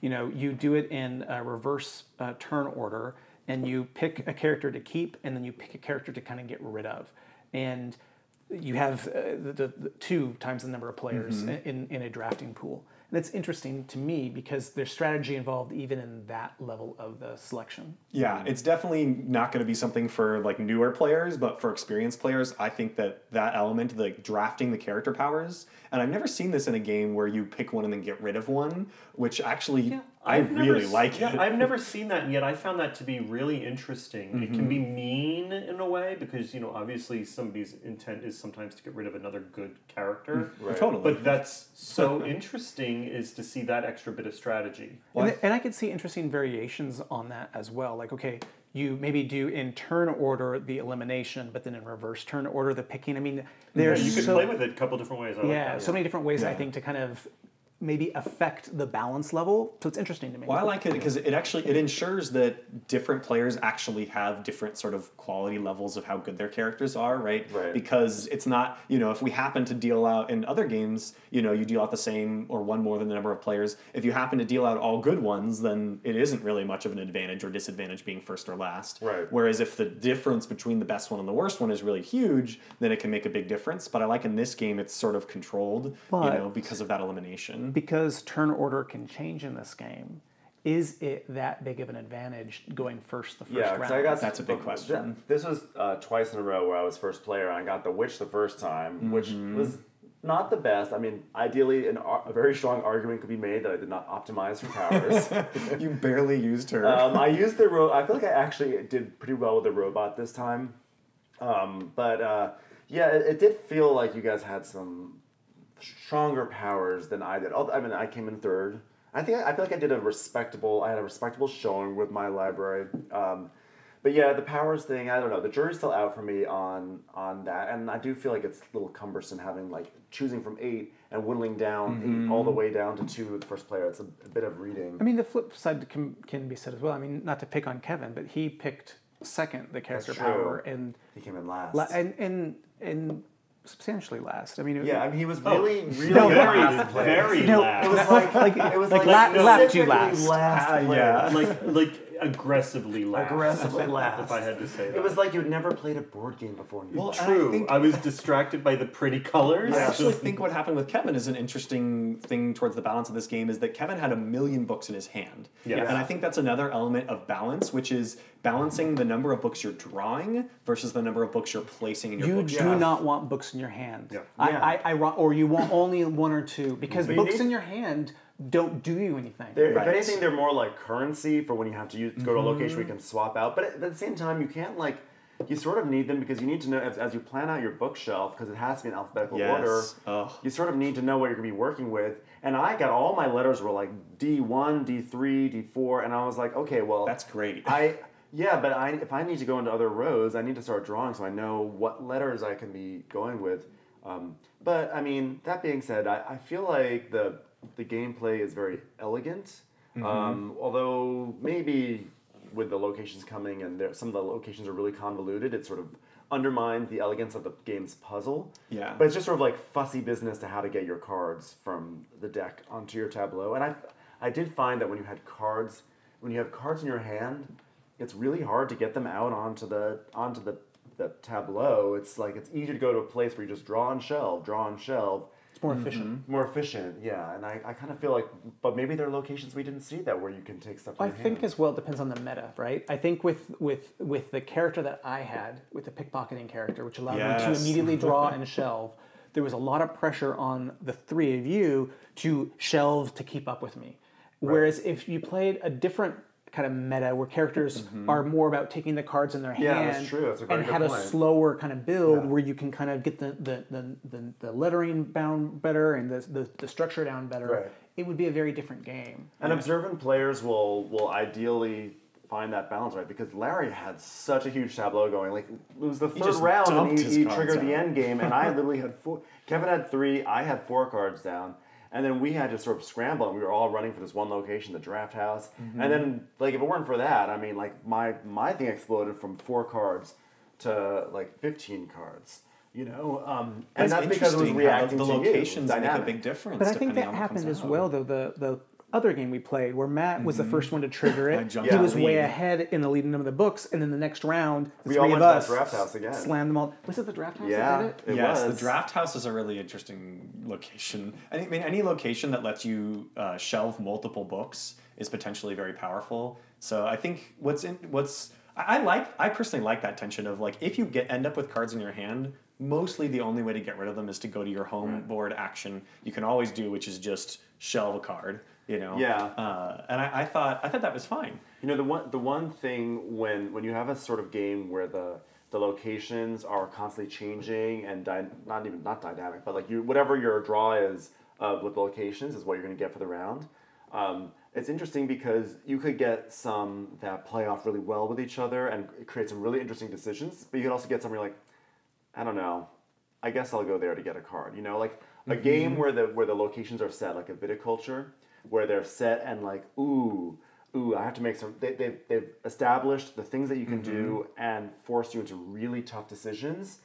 You know, you do it in a reverse uh, turn order, and you pick a character to keep, and then you pick a character to kind of get rid of. And you have uh, the, the, the two times the number of players in, in a drafting pool. And it's interesting to me because there's strategy involved even in that level of the selection. Yeah, mm-hmm. it's definitely not going to be something for like newer players, but for experienced players, I think that that element, like drafting the character powers, and I've never seen this in a game where you pick one and then get rid of one, which actually I I've never really s- like yeah, it. I've never seen that, and yet I found that to be really interesting. It can be Mm-hmm. mean in a way because you know obviously somebody's intent is sometimes to get rid of another good character. Right. Totally. But that's so interesting is to see that extra bit of strategy. Well, and, and I could see interesting variations on that as well. Like, okay, you maybe do in turn order the elimination, but then in reverse turn order the picking. I mean, there's You could so, play with it a couple different ways. I like yeah, that. so many different ways I think to kind of maybe affect the balance level. So it's interesting to me. Well, I like it because it actually it ensures that different players actually have different sort of quality levels of how good their characters are, right? Right. Because it's not, you know, if we happen to deal out in other games, you know, you deal out the same or one more than the number of players. If you happen to deal out all good ones, then it isn't really much of an advantage or disadvantage being first or last. Right. Whereas if the difference between the best one and the worst one is really huge, then it can make a big difference. But I like in this game it's sort of controlled, you know, because of that elimination. Because turn order can change in this game, is it that big of an advantage going first the first Yeah, round? because I got That's a big th- question. This was uh, twice in a row where I was first player, and I got the witch the first time, which Mm-hmm. was not the best. I mean, ideally, an, ar- a very strong argument could be made that I did not optimize her powers. you barely used her. um, I used the ro- I feel like I actually did pretty well with the robot this time, um, but uh, yeah, it, it did feel like you guys had some stronger powers than I did. I mean, I came in third. I think I feel like I did a respectable. I had a respectable showing with my library. Um, but yeah, the powers thing, I don't know. The jury's still out for me on on that, and I do feel like it's a little cumbersome having like choosing from eight and whittling down eight all the way down to two with the first player. It's a, a bit of reading. I mean, the flip side can, can be said as well. I mean, not to pick on Kevin, but he picked second the character power and he came in last. la- and and and substantially last. I mean, it- yeah, I mean, he was really, really No, very, very, last very No, last. It was like, like it was like like, la- lap you last. last Ah, yeah. like like aggressively laugh. Aggressively laugh. If I had to say that. It was like you'd never played a board game before. and you Well, bought I true. think- I was distracted by the pretty colors. I actually think what happened with Kevin is an interesting thing towards the balance of this game is that Kevin had a million books in his hand. Yes. And I think that's another element of balance, which is balancing the number of books you're drawing versus the number of books you're placing in your You do bookshelf. not want books in your hand. Yeah. I, Yeah. I, I, or you want only one or two because But you books in your hand don't do you anything. They're, Right. If anything, they're more like currency for when you have to use, go to a location where you can swap out. But at the same time, you can't like you sort of need them because you need to know as, as you plan out your bookshelf because it has to be in alphabetical Yes. order. Ugh. You sort of need to know what you're gonna be working with. And I got all my letters were like D one, D three, D four, and I was like, okay, well, That's great. I yeah, but I if I need to go into other rows, I need to start drawing so I know what letters I can be going with. Um, but I mean, that being said, I, I feel like the the gameplay is very elegant. Um, although maybe with the locations coming and there, some of the locations are really convoluted, it sort of undermines the elegance of the game's puzzle. Yeah. But it's just sort of like fussy business to how to get your cards from the deck onto your tableau. And I, I did find that when you had cards, when you have cards in your hand, it's really hard to get them out onto the onto the, the tableau. It's like it's easier to go to a place where you just draw and shelve, draw and shelve. It's more efficient. Mm-hmm. More efficient, yeah. And I, I kind of feel like, but maybe there are locations we didn't see that where you can take stuff. I think hand. as well it depends on the meta, right? I think with with with the character that I had, with the pickpocketing character, which allowed me to immediately draw and shelve, there was a lot of pressure on the three of you to shelve to keep up with me. Whereas if you played a different kind of meta where characters are more about taking the cards in their Mm-hmm. Yeah, hand that's true. That's a very and good have a slower kind of build Yeah. where you can kind of get the the, the, the, the lettering bound better and the, the, the structure down better Right. it would be a very different game. And observant players will will ideally find that balance right because Larry had such a huge tableau going. Like it was the third just round and he, he cards triggered the end game, and I literally had four. Kevin had three. I had four cards down. And then we had to sort of scramble, and we were all running for this one location, the draft house. Mm-hmm. And then, like, if it weren't for that, I mean, like, my my thing exploded from four cards to like fifteen cards. You know, um, and It's that's because it was reacting the to you. locations make a big difference. But I think depending that on happened as well, though. The the other game we played, where Matt was the first one to trigger it, jumped he was way ahead in the lead of the books, and then the next round, the We three all of went to that us draft house again. slammed them all. Was it the draft house Yeah. that did it? It yes, was. the draft house is a really interesting location. I mean, any location that lets you uh, shelve multiple books is potentially very powerful. So I think what's in what's I, I like I personally like that tension of like if you get end up with cards in your hand, mostly the only way to get rid of them is to go to your home board action. You can always do, which is just shelve a card. You know. Yeah. Uh, and I, I thought I thought that was fine. You know the one the one thing when when you have a sort of game where the the locations are constantly changing and dy- not even not dynamic, but like you whatever your draw is of with the locations is what you're going to get for the round. Um, it's interesting because you could get some that play off really well with each other and create some really interesting decisions, but you could also get some where you're like, I don't know, I guess I'll go there to get a card. You know, like a game where the where the locations are set, like a viticulture, where they're set and like, ooh, ooh, I have to make some. They they've, they've established the things that you can do mm-hmm. and force you into really tough decisions.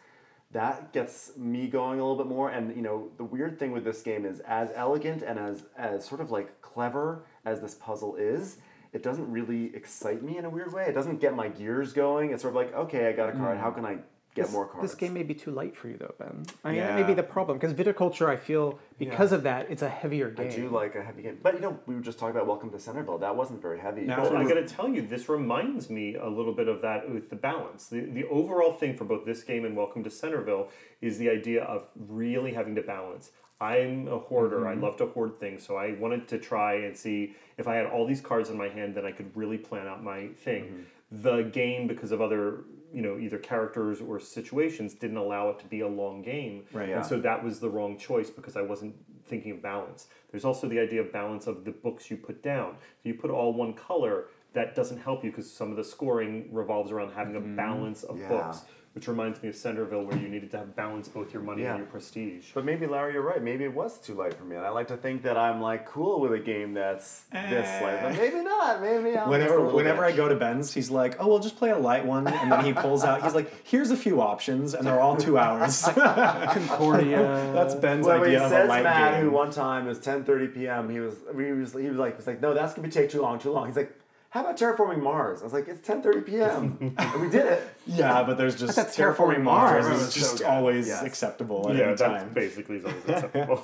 That gets me going a little bit more. And you know, the weird thing with this game is, as elegant and as as sort of like clever as this puzzle is. It doesn't really excite me in a weird way. It doesn't get my gears going. It's sort of like, okay, I got a card. How mm. can I get This, more cards? this game may be too light for you, though, Ben. I mean, that may be the problem because viticulture. I feel because of that, it's a heavier game. I do like a heavy game, but you know, we were just talking about Welcome to Centerville. That wasn't very heavy. No. Well, I got to tell you, this reminds me a little bit of that with the balance. The, the overall thing for both this game and Welcome to Centerville is the idea of really having to balance. I'm a hoarder. I mm-hmm. love to hoard things, so I wanted to try and see if I had all these cards in my hand, then I could really plan out my thing. Mm-hmm. The game, because of other, you know, either characters or situations, didn't allow it to be a long game, Right. Yeah. And so that was the wrong choice because I wasn't thinking of balance. There's also the idea of balance of the books you put down. If you put all one color, that doesn't help you because some of the scoring revolves around having a mm-hmm. balance of Yeah. books, which reminds me of Centerville where you needed to have balance both your money Yeah. and your prestige. But maybe Larry, you're right. Maybe it was too light for me, and I like to think that I'm like cool with a game that's this light, but eh. maybe not. Maybe I'm just a Whenever, little whenever I go to Ben's, he's like, "Oh, we'll just play a light one," and then he pulls out. He's like, "Here's a few options, and they're all two hours." Concordia. That's Ben's Well, he idea of a light Matt, game. who one time it was 10:30 p.m. He was, he was, he was like, was like, no, that's gonna be take too long, too long. He's like, how about terraforming Mars? I was like, it's 10:30 p.m. and we did it. yeah, but there's just That's terraforming Terraforming Mars Mars. is was so just always Yes. acceptable at yeah, any that's time. basically is always acceptable.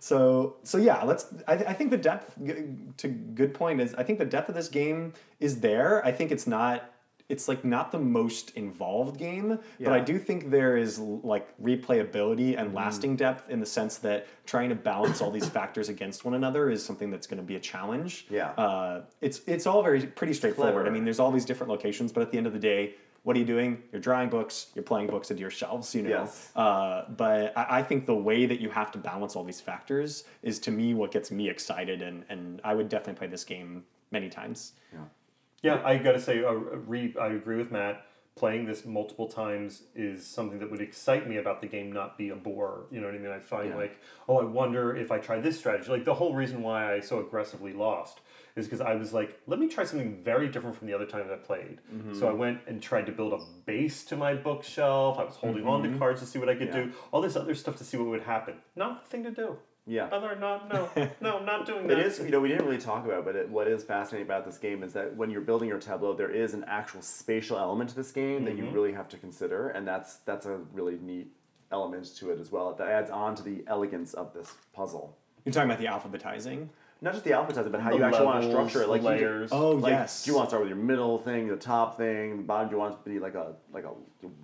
So so yeah, let's. I, I think the depth to good point is I think the depth of this game is there. I think it's not. It's like not the most involved game, but I do think there is like replayability and lasting depth in the sense that trying to balance all these factors against one another is something that's going to be a challenge. Yeah. uh, it's it's all very pretty straightforward. I mean, there's all these different locations, but at the end of the day, what are you doing? You're drawing books. You're playing books into your shelves. You know. Yes. Uh, but I, I think the way that you have to balance all these factors is to me what gets me excited, and, and I would definitely play this game many times. Yeah, I got to say, uh, re, I agree with Matt. Playing this multiple times is something that would excite me about the game, not be a bore. You know what I mean? I find Yeah. like, oh, I wonder if I try this strategy. Like the whole reason why I so aggressively lost is because I was like, let me try something very different from the other times I played. So I went and tried to build a base to my bookshelf. I was holding on to cards to see what I could Yeah. do. All this other stuff to see what would happen. Not the thing to do. Yeah. Other not no no not doing that. It is, you know, we didn't really talk about, it, but it, what is fascinating about this game is that when you're building your tableau, there is an actual spatial element to this game that you mm-hmm. really have to consider, and that's that's a really neat element to it as well. That adds on to the elegance of this puzzle. You're talking about the alphabetizing. Not just the alphabetizing, but how The you actually want to structure it. Like the you layers. Oh like, yes. Do you want to start with your middle thing, the top thing, the bottom? Do you want to be like a like a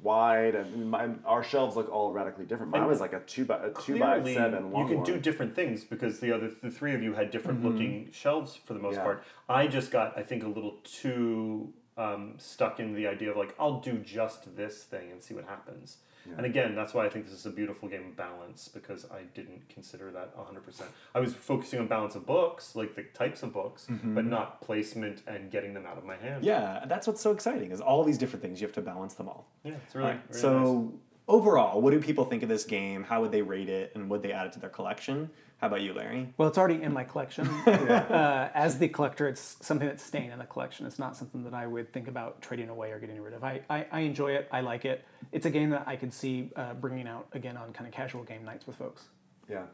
wide? And my, our shelves look all radically different. Mine And was like a two by a two by Clearly, seven you long can do different things because the other the three of you had different looking shelves for the most Yeah. part. I just got I think a little too um, stuck in the idea of like I'll do just this thing and see what happens. And again, that's why I think this is a beautiful game of balance because I didn't consider that 100%. I was focusing on balance of books, like the types of books, mm-hmm. but not placement and getting them out of my hand. Yeah, that's what's so exciting is all these different things you have to balance them all. Yeah, it's really, really so nice. overall, what do people think of this game? How would they rate it, and would they add it to their collection? How about you, Larry? Well, it's already in my collection. uh, as the collector, it's something that's staying in the collection. It's not something that I would think about trading away or getting rid of. I, I, I enjoy it. I like it. It's a game that I could see uh, bringing out again on kind of casual game nights with folks. Yeah.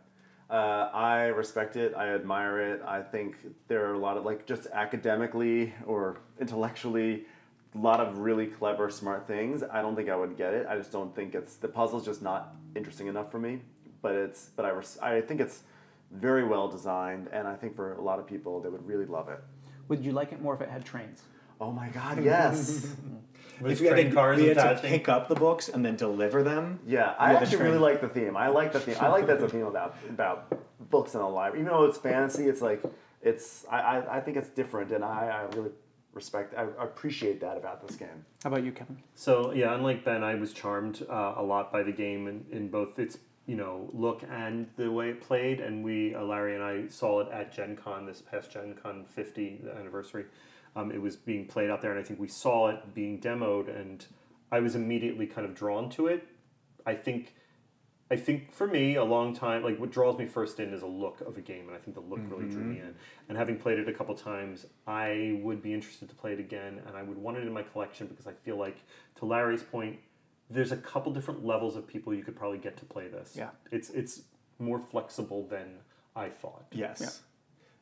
Uh, I respect it. I admire it. I think there are a lot of, like, just academically or intellectually, a lot of really clever, smart things. I don't think I would get it. I just don't think it's, the puzzle's just not interesting enough for me. But it's, but I, res- I think it's very well designed, and I think for a lot of people, they would really love it. Would you like it more if it had trains? Oh my God, yes. With If we had, train to, cars we had to attaching. pick up the books and then deliver them. Yeah, I the actually really like the theme. I like the theme. I like that's a theme about about books in a library. Even though it's fantasy, it's like it's. I, I, I think it's different, and I, I really respect. I appreciate that about this game. How about you, Kevin? So yeah, unlike Ben, I was charmed uh, a lot by the game in, in both its you know look and the way it played. And we, uh, Larry and I, saw it at Gen Con this past Gen Con 50 anniversary. Um, it was being played out there, and I think we saw it being demoed, and I was immediately kind of drawn to it. I think. I think for me, a long time, like what draws me first in is a look of a game, and I think the look really drew me in. And having played it a couple times, I would be interested to play it again, and I would want it in my collection because I feel like, to Larry's point, there's a couple different levels of people you could probably get to play this. Yeah. it's it's more flexible than I thought. Yes.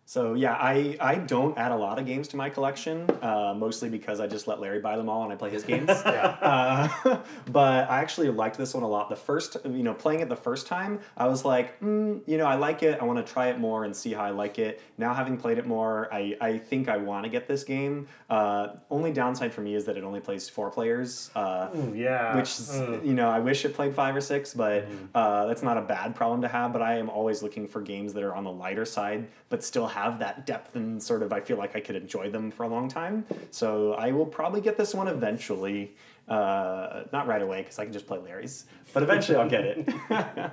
Yeah. So yeah, I, I don't add a lot of games to my collection, uh, mostly because I just let Larry buy them all and I play his games. uh, but I actually liked this one a lot. The first, you know, playing it the first time, I was like, mm, you know, I like it. I want to try it more and see how I like it. Now having played it more, I, I think I want to get this game. Uh, only downside for me is that it only plays four players. Uh, Ooh, yeah, which Mm. you know I wish it played five or six, but uh, that's not a bad problem to have. But I am always looking for games that are on the lighter side, but still have that depth and sort of I feel like I could enjoy them for a long time. So I will probably get this one eventually. Uh, not right away because I can just play Larry's, but eventually I'll get it.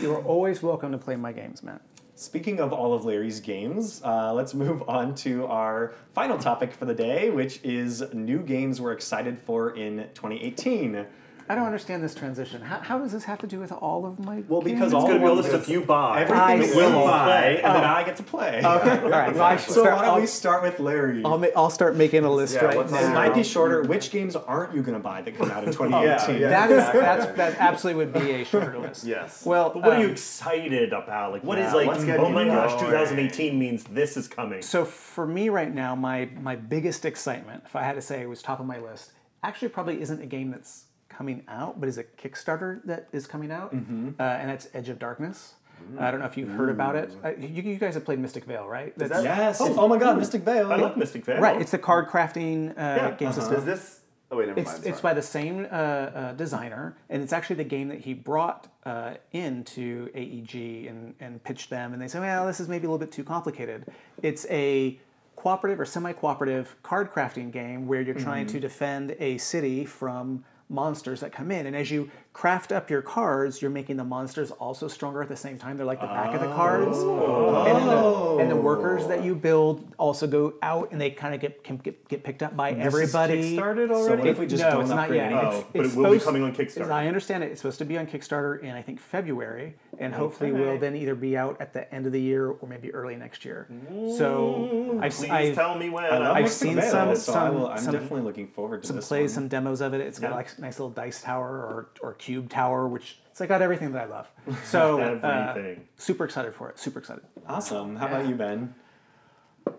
You are always welcome to play my games, Matt. Speaking of all of Larry's games, uh, let's move on to our final topic for the day, which is new games we're excited for in 2018. I don't understand this transition. How, how does this have to do with all of my? Well, because games? all It's gonna be a ones list of you buy. Everything I that we'll Buy. play, and then Oh. I get to play. Okay, all right. Well, So start, why don't I'll, we start with Larry? I'll, ma- I'll start making a list Yeah, right now. on it might be shorter. Which games aren't you going to buy that come out in 2018? yeah. That is that's that absolutely would be a shorter list. Yes. Well, But what are you um, excited about? Like, what is Yeah, like? Oh my gosh, going? 2018 means this is coming. So for me right now, my my biggest excitement, if I had to say, it was top of my list. Actually, probably isn't a game that's coming out, but is a Kickstarter that is coming out, Mm-hmm. uh, and that's Edge of Darkness. I don't know if you've heard about it. Uh, you, you guys have played Mystic Vale, right? That's, Yes. Oh, my God, Mystic Vale. I love Mystic Vale. right. It's the card crafting uh, game system. Is this? Oh wait, never It's, mind. it's by the same uh, uh, designer, and it's actually the game that he brought uh, into AEG and, and pitched them, and they said, well, this is maybe a little bit too complicated. It's a cooperative or semi-cooperative card crafting game where you're trying to defend a city from monsters that come in, and as you craft up your cards, you're making the monsters also stronger at the same time. They're like the back of the cards, and, the, oh. and the workers that you build also go out, and they kind of get can get, get picked up by everybody. Kickstarted So already. what if we just no, don't it's not yet. anything? Oh, It's- but it's it will be coming on Kickstarter. I understand it, it's supposed to be on Kickstarter in I think February, and hopefully will then either be out at the end of the year or maybe early next year. So I've, Please I've, tell me when. I I've seen Vale, some- so I some- will, I'm some- definitely looking forward to some this plays, one. some demos of it. It's got like a nice little dice tower or or cube tower, which it's like got everything that I love. So uh, super excited for it. Super excited. Awesome. How about you, Ben?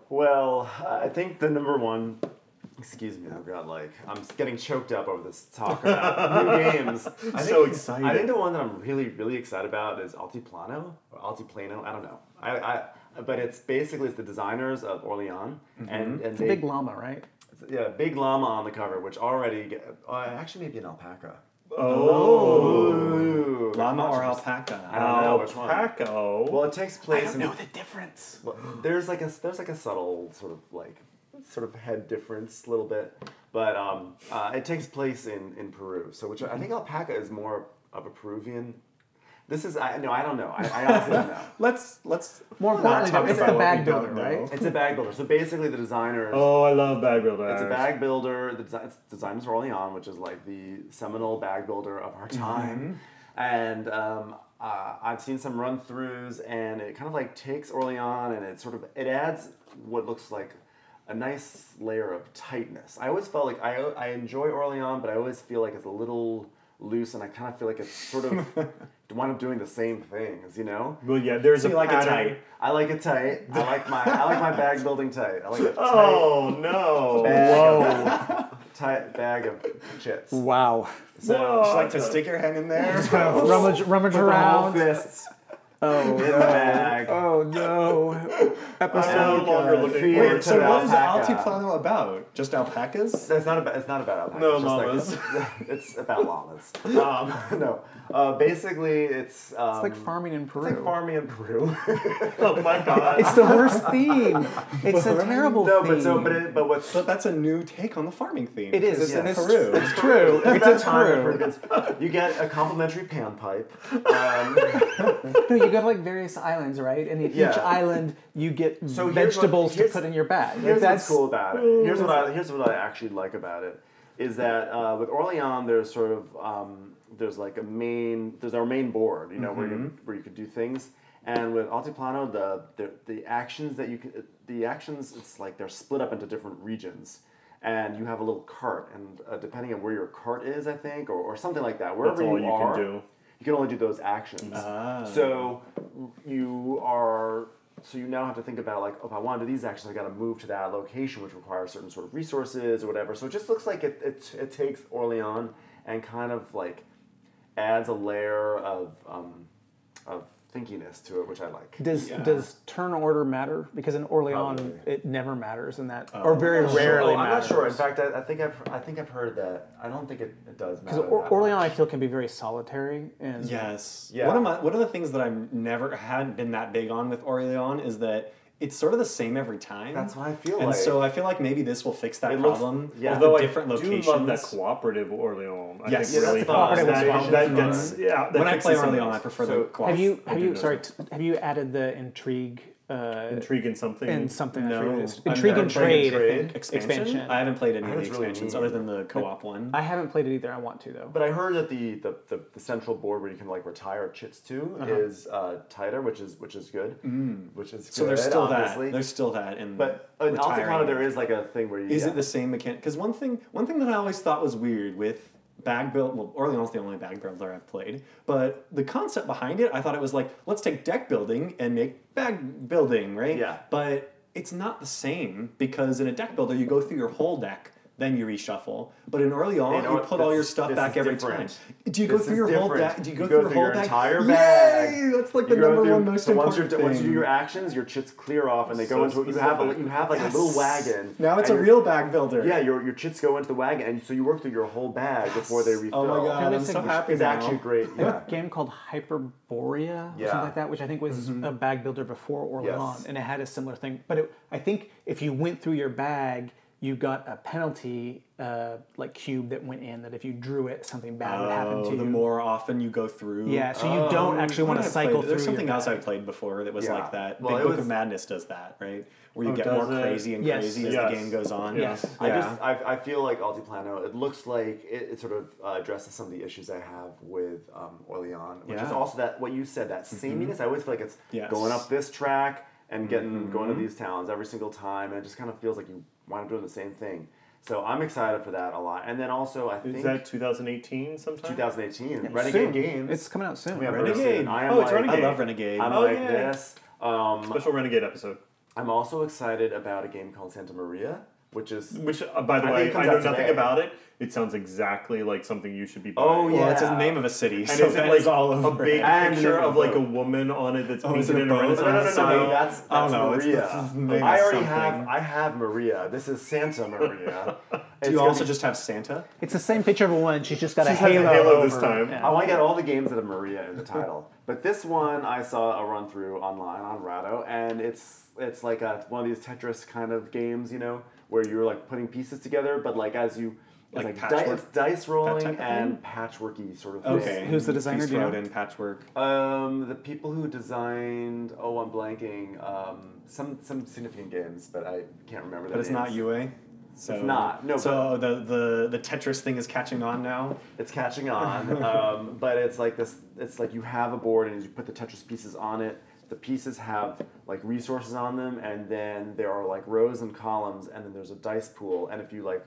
Well, I think the number one. Excuse me, oh god, like I'm getting choked up over this talk about new games. I so think- excited. I think the one that I'm really, really excited about is Altiplano or Altiplano. I don't know. I, I, but it's basically it's the designers of Orleans and and It's a big llama, right? yeah, big llama on the cover, which already get, uh, actually maybe an alpaca. Oh, Ooh, Llama or alpaca? I don't know which one. Paco. Well, it takes place in I know the difference. Well, there's like a there's like a subtle sort of like sort of head difference a little bit, but um, uh, it takes place in, in Peru. So which I think alpaca is more of a Peruvian. This is I no I don't know. I, I honestly don't know. Let's let's More importantly, though, it's about the bag builder, right? It's a bag builder. So basically, the designers. Oh, I love bag builders. It's a bag builder. The desi- it's designed for Orleans, which is like the seminal bag builder of our time. And um, uh, I've seen some run throughs, and it kind of like takes Orleans and it sort of it adds what looks like a nice layer of tightness. I always felt like I I enjoy Orleans, but I always feel like it's a little loose, and I kind of feel like it's sort of wind up doing the same things, you know. Well, yeah, there's So a you like it tight. I like it tight. I like my I like my bag building tight. I like a oh, tight Oh no! bag of, tight bag of chits. Wow. So Just like to stick your hand in there. rummage, rummage put the whole around. fists Oh, in the bag. oh no. I'm no Episode. longer looking forward it Wait, to so what is alpaca. Altiplano about? Just alpacas? It's not about. It's not about alpacas. No it's llamas. Like, it's about llamas. Um, no. Uh, basically, it's. Um, It's like farming in Peru. It's like farming in Peru. Oh my god! It's the worst theme. It's a terrible no, theme. No, but so, but it, but what's But that's a new take on the farming theme. It is, It's in and it's- Peru. It's true. It's It's a true. You get a complimentary pan pipe. Um, No, you go to like various islands, right? And in each island, you get So here's what- vegetables to put in your bag. Like, Here's that's what's cool about it. Here's what I here's what I actually like about it is that uh, with Orleans there's sort of um, there's like a main there's our main board you know where you where you could do things and with Altiplano the, the the actions that you can the actions it's like they're split up into different regions and you have a little cart and uh, depending on where your cart is I think or, or something like that wherever That's all you, you can are do. You can only do those actions. Ah. So you are so you now have to think about like oh, if I want to do these actions, I got to move to that location, which requires certain sort of resources or whatever. So it just looks like it it, it takes Orleans and kind of like adds a layer of um, of thinkiness to it, which I like. Does Yeah. does turn order matter? Because in Orleans, Probably. it never matters in that, or oh. very I'm sure. rarely Oh, I'm not sure. In fact, I, I think I've I think I've heard that. I don't think it, it does matter. Because or, that Orleans, I feel, can be very solitary. And Yes. Yeah. One of my one of the things that I'm never hadn't been that big on with Orleans is that it's sort of the same every time. That's what I feel like. and like. so I feel like maybe this will fix that It looks- problem. yeah. Although the I different do locations. love that cooperative Orleans. I Yes. think Yeah, really that's helps. cooperative That, is that, fun. gets mm-hmm. yeah. That when I play fixes Orleans, I prefer So- the co-op. have you have you sorry t- have you added the intrigue uh, intrigue in something. in something? I No. forget it is. I've Intrigue never and played trade. I Intrigue. think. expansion? I haven't played any of the That's really expansions neat. other than the co-op one. I haven't played it either. I want to though. But I heard that the, the, the, the central board where you can like retire chits to is uh, tighter, which is which is good. Which is so good, there's still obviously. that. There's still that in but in retiring. Altiplano there is like a thing where you Is yeah. it the same mechanic? Because one thing, one thing that I always thought was weird with bag build. Well, Orleans is the only bag builder I've played, but the concept behind it, I thought it was like, let's take deck building and make bag building, right? Yeah. But it's not the same because in a deck builder, you go through your whole deck. Then you reshuffle, but in early on, you Or- put all your stuff back every different. time. Do you go through is your whole different. deck? Do you You go go through through your your whole deck? entire Yay! bag. That's like You the number through- one most so once important you're, once you do your actions, your chits clear off and they go So into you have a, you have like a little wagon. now it's a real bag builder. yeah your, your chits go into the wagon and so you work through your whole bag before they refill. Oh my god, I'm so happy It's actually great. Yeah. a game called Hyperborea or Yeah. something like that, which I think was mm-hmm. a bag builder before Orleans, Yes. and it had a similar thing. But I think if you went through your bag, you got a penalty uh, like cube that went in that if you drew it, something bad would happen to Oh, you. the more often you go through. yeah, so you don't actually want to cycle played? through. There's something your else. I've played before that was Yeah. like that. Well, Big it Book was- of Madness does that, right? Where you Oh, get does more it? crazy and Yes. crazy as Yes. the game goes on. Yes. I Yeah. just I, I feel like Altiplano. It looks like it, it sort of uh, addresses some of the issues I have with um, Orleans, which is Yeah. also that what you said that sameness. I always feel like it's Yes. going up this track and getting going to these towns every single time, and it just kind of feels like you wind up doing the same thing. So I'm excited for that a lot. And then also I think Is that 2018 sometime? 2018 Renegade Soon. Games. It's coming out soon. coming out right? very Renegade. I am Oh, it's like, Renegade. I love Renegade. I'm Oh, like yay. this. Um, Special Renegade episode. I'm also excited about a game called Santa Maria, which is Which, uh, by the I think way, it comes I know out nothing today. about it. It sounds exactly like something you should be buying. Oh, well, it's the name of a city, And so is it that like is all a big it. And picture of of like the a woman on it that's Oh, is painted it in a a boat? Renaissance No, no, no, no, style? no. that's that's Oh, no, it's the Maria. name I of already something. have I have Maria. This is Santa Maria. Do you also just have Santa? It's the same picture of a woman. She's just got a She's has a halo. halo this over- time. yeah. I want to get all the games that have Maria in the title, but this one I saw a run through online on Rahdo, and it's it's like a, one of these Tetris kind of games, you know, where you're like putting pieces together, but like as you it's Like like, di- it's dice rolling type of and patchworky sort of thing. Okay. thing. Who's the designer, Piece do you know? in patchwork. Um, the people who designed oh I'm blanking um, some some significant games, but I can't remember. But their it's not. UA. So, It's not. No, So the, the the Tetris thing is catching on now. It's catching on, um, but it's like this. It's like you have a board and you put the Tetris pieces on it. The pieces have like resources on them, and then there are like rows and columns, and then there's a dice pool. And if you like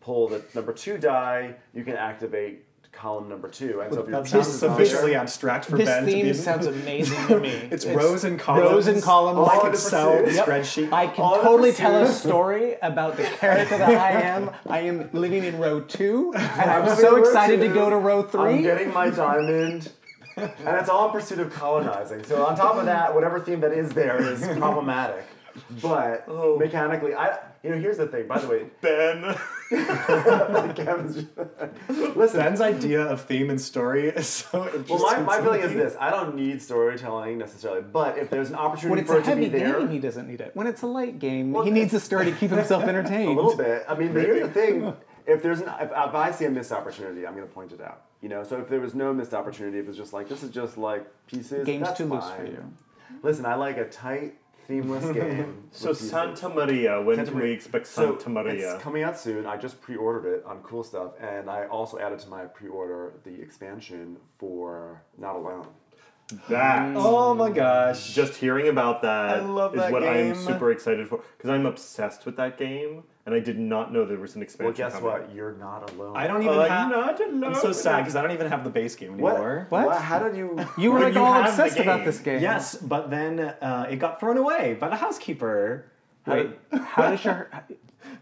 pull the number two die, you can activate column number two. And so if your That sounds pieces on sufficiently there- abstract for This Ben to theme be. sounds amazing to me. It's rows and columns. Rows and columns. Like All Excel 100%. Yep. spreadsheet. I can All in totally tell a story about the character that I am. I am living in row two, and I'm I'm so in row excited to go to row 3 I'm getting my diamond. And it's all in pursuit of colonizing. So on top of that, whatever theme that is there is problematic. But Oh. mechanically, I you know here's the thing. By the way, Ben. Listen. Ben's idea of theme and story is so interesting. Well, my, my feeling is this: I don't need storytelling necessarily, but if there's an opportunity it's for it to be heavy there, game, he doesn't need it. When it's a light game, Well, he needs a story to keep himself entertained. a little bit. I mean, but here's the thing: if there's an if, if I see a missed opportunity, I'm going to point it out. You know, so if there was no missed opportunity, if it's just like this is just like pieces, Game's that's too fine. loose for you. Listen, I like a tight, themeless game. So with. Santa Maria, when Santa can we Maria. expect So Santa Maria? it's coming out soon. I just pre-ordered it on Cool Stuff, and I also added to my pre-order the expansion for Not Alone. that. Mm. Oh my gosh. Just hearing about that I love is what game. I'm super excited for because I'm obsessed with that game, and I did not know there was an expansion. Well, expansion. guess coming. what? You're not alone. I don't even I'm have. not alone. I'm so sad because I don't even have the base game anymore. What? How did you? You were like you all obsessed about this game. Yes, but then uh, it got thrown away by the housekeeper. How, did, how does your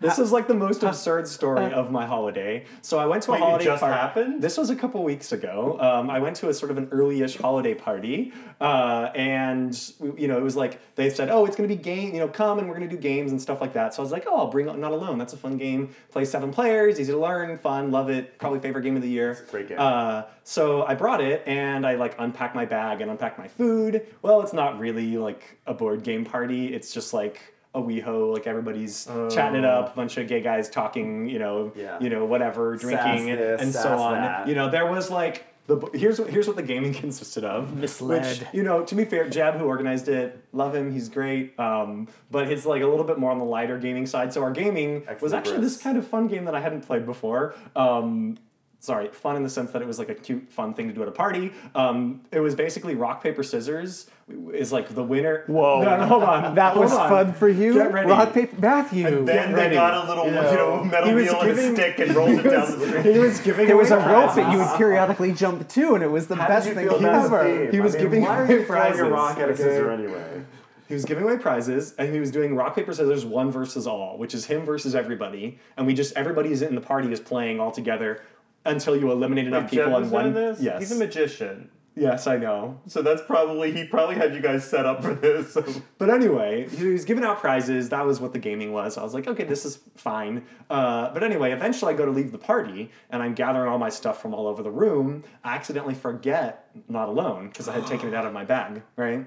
This is like the most absurd story of my holiday. So I went to a Wait, it holiday just party. happened? This was a couple weeks ago. Um, I went to a sort of an early-ish holiday party, uh, and you know it was like they said, "Oh, it's going to be game. You know, come and we're going to do games and stuff like that." So I was like, "Oh, I'll bring Not Alone. That's a fun game. Play seven players, easy to learn, fun, love it. Probably favorite game of the year." a great game. Uh, so I brought it and I like unpacked my bag and unpacked my food. Well, it's not really like a board game party. It's just like a WeHo, like everybody's chatting it up, a bunch of gay guys talking, you know, Yeah. you know, whatever, drinking and, this, and so on. that. You know, there was like the here's what here's what the gaming consisted of. Misled. Which, you know, to be fair, Jeb who organized it, love him, he's great. Um, but it's like a little bit more on the lighter gaming side. So our gaming was actually this kind of fun game that I hadn't played before. Um, sorry, fun in the sense that it was like a cute, fun thing to do at a party. Um, it was basically rock paper scissors. Is like the winner. Whoa. No, no, hold on. that hold was on. fun for you? Get ready. Rock, paper, Matthew. Then they ready. got a little, You you know, know, metal he was and a giving- stick and rolled it He down the street. he was giving. there was a away rope that you would periodically jump to, and it was the How best thing feel about the ever. He was I mean, giving why are away you throwing prizes, a rock at a scissor anyway? He was giving away prizes, and he was doing rock paper scissors one versus all, which is him versus everybody, and we just everybody's in the party is playing all together until you eliminate enough Wait, people Jeb in one. doing this? Yes, He's a magician. yes, I know. So that's probably, he probably had you guys set up for this. But anyway, he was giving out prizes. That was what the gaming was. I was like, okay, this is fine. Uh, but anyway, eventually I go to leave the party, and I'm gathering all my stuff from all over the room. I accidentally forget Not Alone because I had taken it out of my bag, right?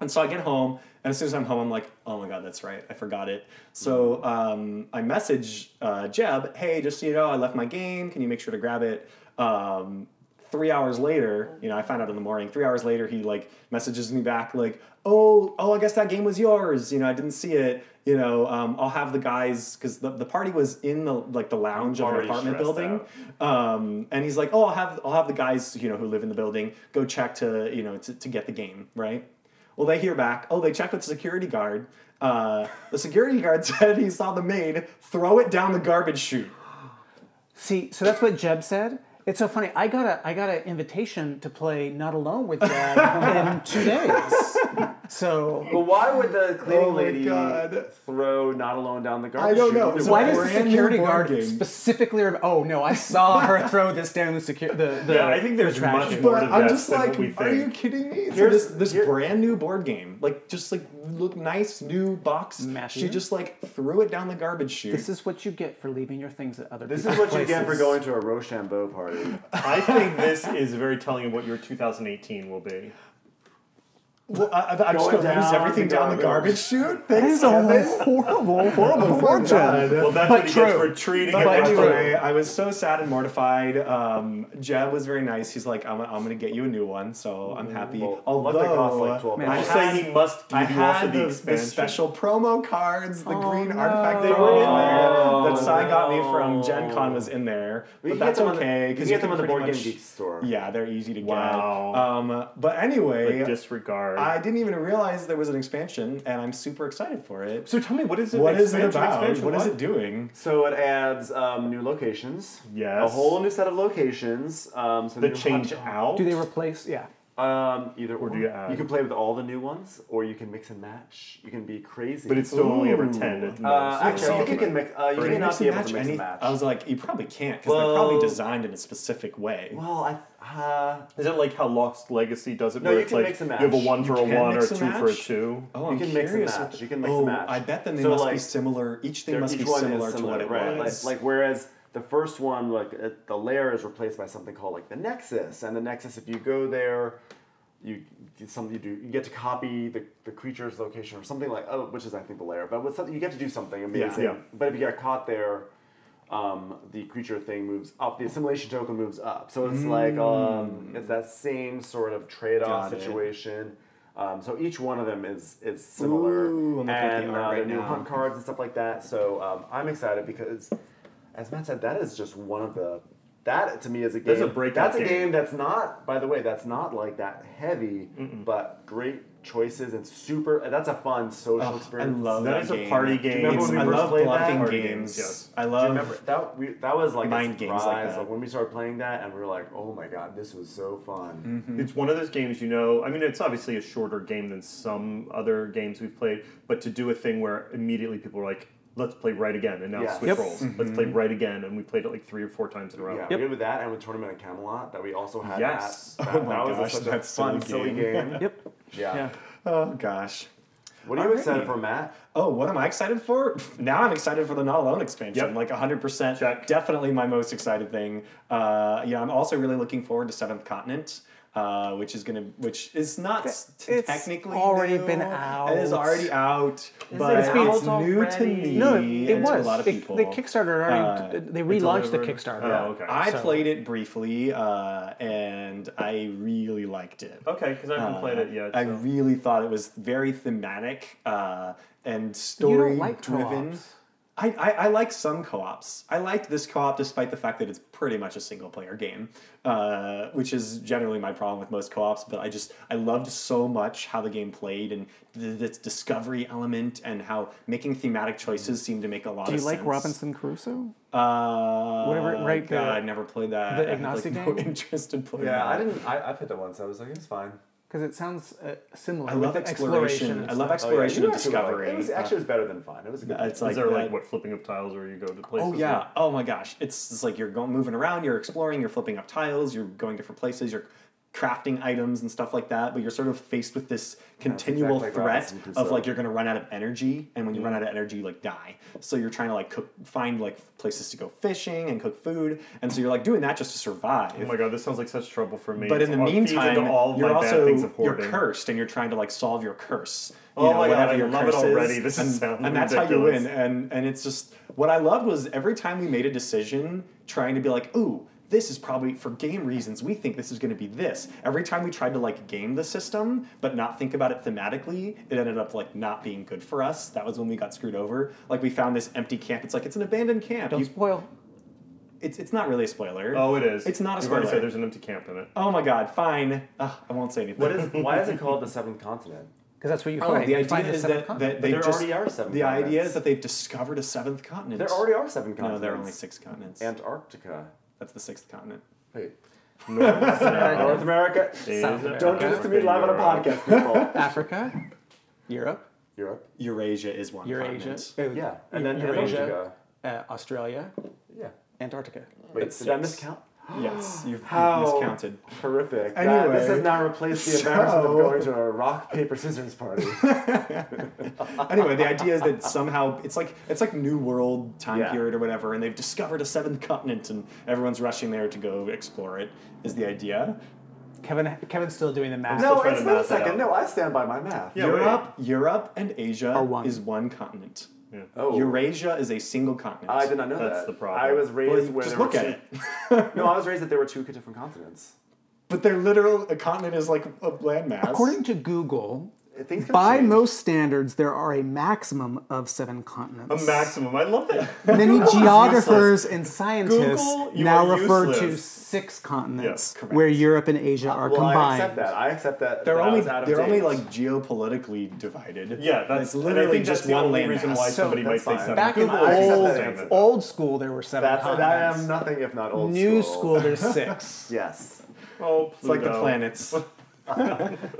And so I get home, and as soon as I'm home, I'm like, oh my god, that's right, I forgot it. So um, I message uh, Jeb, hey, just so you know, I left my game. Can you make sure to grab it? Um, three hours later, you know, I found out in the morning. Three hours later, he like messages me back like, "Oh, oh, I guess that game was yours. You know, I didn't see it. You know, um, I'll have the guys because the, the party was in the like the lounge of an apartment building, um, and he's like, "Oh, I'll have I'll have the guys you know who live in the building go check to you know to, to get the game right." Well, they hear back. Oh, they checked with the security guard. Uh, the security guard said he saw the maid throw it down the garbage chute. See, so that's what Jeb said. It's so funny. I got a I got an invitation to play Not Alone with Jeb in two days. So But why would the cleaning Oh lady God. throw not alone down the garbage? I don't know. It's a why does the security guard game. specifically? Rem- oh no, I saw her throw this down the security. the, the Yeah, I think there's the trash much more But to I'm just than like, what we are you kidding me? So this this brand new board game, like just like look nice new box. Matthew? She just like threw it down the garbage chute. This is what you get for leaving your things at other This is what you get for going to a Rochambeau party. I think this is very telling of what your 2018 will be. Well, I, I, I'm just Going gonna lose everything the down the garbage. garbage chute. That Thanks, is a Kevin. horrible, horrible fortune. Well, that's But what he true. gets for treating But it like anyway, crap. I was so sad and mortified. Um, Jeb was very nice. He's like, I'm, I'm going to get you a new one, so I'm happy. Well, Although, luckily it costs like 12 Man, I Just had, say he must give I you also the the, the special promo cards, the Oh, green no. artifact They they were were in in there. there. That Sai got me Oh, from. Gen Con was in there. We But can that's get them on the- okay because You get them on the Board Game store. Yeah, they're easy to get. Um, but anyway, disregard. I didn't even realize there was an expansion, and I'm super excited for it. so tell me, what is it? What is it about? expansion, What is it doing? So it adds um, new locations. Yes. A whole new set of locations. Um, so The change hunt- out. Do they replace? Yeah. Um, either or. do you add? You can play with all the new ones, or you can mix and match. You can be crazy. But it's still only ever ten at most. Uh, actually, I think you Okay. can mix. Uh, you may not be and able to match mix any- and match. I was like, you probably can't because Well- they're probably designed in a specific way. well, I. Uh, Is it like how Lost Legacy does it? No, where you it's can like mix and match. you have a one for You a can one or a mix and two for a match? two. Oh, You I'm can mix and curious. match. You can mix oh, and match. I bet then they So, must be like, similar. Each thing they're- must each be one similar to what it right? was. Like, like whereas the first one, like it, the Lair is replaced by something called like the Nexus, and the Nexus, if you go there, you get something you do. You get to copy the, the creature's location or something like oh, which is I think the Lair, but with something you get to do something amazing. Yeah. But if you get caught there. Um, the creature thing moves up. The assimilation token moves up. So it's like um, it's that same sort of trade-off situation. Um, so each one of them is is similar, Ooh, I'm looking at the and uh, right new hunt cards and stuff like that. So um, I'm excited because, as Matt said, that is just one of the that to me is a game. That's a breakout That's a game. game that's not, by the way, that's not like that heavy, but great choices and super. That's a fun social Oh, I experience. love That that is a party Do game. remember when we I love that? bluffing Party games. games, yes. I love. you remember that? We, that was like Mind a games like that. Like when we started playing that, and we were like, "Oh my god, this was so fun!" Mm-hmm. It's one of those games, you know. I mean, it's obviously a shorter game than some other games we've played, but to do a thing where immediately people are like, "Let's play right again," and now Yeah. switch Yep. roles. Let's Mm-hmm. play right again, and we played it like three or four times in a row. Yeah, Yep. we did with that and with Tournament at Camelot that we also had. Yes. that. Oh That, my that was gosh, a, such a that's fun, silly silly game. game. Yep. Yeah. Yeah. Oh gosh. What are you Alrighty. excited for, Matt? Oh, what am I excited for? Now I'm excited for the Not Alone expansion. Yep. Like 100%. Check. Definitely my most excited thing. Uh, yeah, I'm also really looking forward to Seventh Continent. Uh, which is gonna, which is not s- It's technically already new. been out. It is already out, but It's it's, new to me. No, it, it and to was. a lot of It- people. the Kickstarter already. Uh, they relaunched the? Kickstarter. Oh, okay. I So- played it briefly, uh, and I really liked it. Okay, because I haven't played it yet. Uh, I really thought it was very thematic uh, and You story don't like driven. co-ops. I, I, I like some co-ops. I liked this co-op despite the fact that it's pretty much a single player game, uh, which is generally my problem with most co-ops. But I just I loved so much how the game played and th- this discovery element and how making thematic choices seemed to make a lot Do of you sense. like Robinson Crusoe? Uh, Whatever- right, the- God, I never played that. the I have, like, Ignacy no interest in playing Yeah, that. I didn't. I, I played that once. I was like, it's fine. Because it sounds uh, similar. I love the exploration. I love stuff. exploration you and actually like- discovery. it was actually it was better than fine. It was a good. It's like Is there like what flipping of tiles where you go to places? Oh yeah. Oh my gosh. It's, it's like you're going moving around, you're exploring, you're flipping up tiles, you're going different places, you're crafting items and stuff like that, but you're sort of faced with this continual exactly threat of like uh, you're going to run out of energy and when you run mm. out of energy you like die. So you're trying to like cook find like places to go fishing and cook food and so you're like doing that just to survive. Oh my god, this sounds like such trouble for me. But in the meantime, all you're also you're cursed, and you're trying to like solve your curse. You Oh know, my God, whatever I your love it already. This and, and that's how you win. And and it's just what I loved was every time we made a decision, trying to be like, ooh. This is probably for game reasons. We think this is going to be this. Every time we tried to like game the system, but not think about it thematically, it ended up like not being good for us. That was when we got screwed over. Like we found this empty camp. It's like it's an abandoned camp. Don't You- spoil. it's it's not really a spoiler. Oh, it is. It's not a We've already spoiler. said there's an empty camp in it. Oh my god, fine. Ugh, I won't say anything. What is? Why is it called the Seventh Continent? Because that's what you Oh, find. the You idea the is seventh that, that they just already are seven the idea is that they've discovered a seventh continent. There already are seven continents. no, there are only six continents. Antarctica. That's the sixth continent. Wait. North, North America. South America. Don't do this to me live on a podcast, people. Africa, Europe, Europe. Eurasia is one Eurasia, continent. uh, Yeah, and then Eurasia, Antarctica. uh, Australia, Yeah. Antarctica. Wait, That's did I six. miscount? Yes, you've, you've miscounted. horrific. That- Anyway, this has now replaced the embarrassment of going to a rock paper scissors party. anyway, the idea is that somehow it's like it's like New World time Yeah. period or whatever, and they've discovered a seventh continent, and everyone's rushing there to go explore it. Is the idea? Kevin, Kevin's still doing the math. still No, trying it's to been a second. out. No, I stand by my math. Yeah, Europe, Europe, and Asia Are one. is one continent. Oh, Eurasia is a single continent. I did not know That's that. the problem. I was raised you where just there look were at two- it. No, I was raised that there were two different continents. But their literal a continent is like a landmass. According to Google, Things by change. most standards, there are a maximum of seven continents A maximum. I love that. Many geographers and scientists Google, now are refer to six continents, correct. where Europe and Asia uh, are well, combined. I accept that. I accept that. they're that only out of they're only like geopolitically divided. Yeah, that's it's and I literally think just that's the one only landmass. reason why So somebody might that's say seven. Back in Google I accept old, that old school, there were seven That's I continents. am nothing if not old school. New school. school, there's six. Yes, Oh, It's like the planets.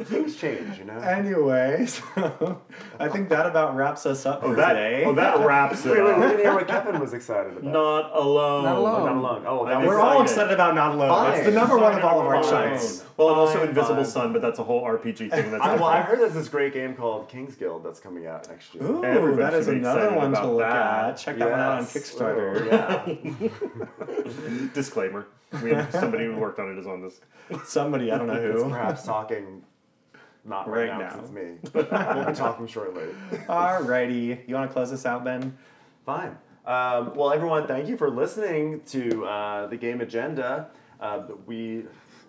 things change, you know. anyway, so I think that about wraps us up Oh, for that, today. oh, that wraps it Wait, wait, we up. didn't hear what Kevin was excited about. Not alone. Not alone. not alone. Oh, that We're all excited. excited about Not Alone. Fine. It's the number one of all of our Fine. Well, and also Invisible fine. Sun, but that's a whole RPG thing. That's I, well, I heard there's this great game called King's Guild that's coming out next year. Ooh, Everybody that is another one to look that. at. Check that one out on Kickstarter. Oh, yeah. Disclaimer: We have somebody who worked on it is on this. Somebody, I don't know It's who. perhaps talking not right, Right now, 'cause now. it's me. But we'll be talking shortly. Alrighty. You want to close this out, Ben? Fine. Um, well, everyone, thank you for listening to uh, the Game Agenda. Uh, we,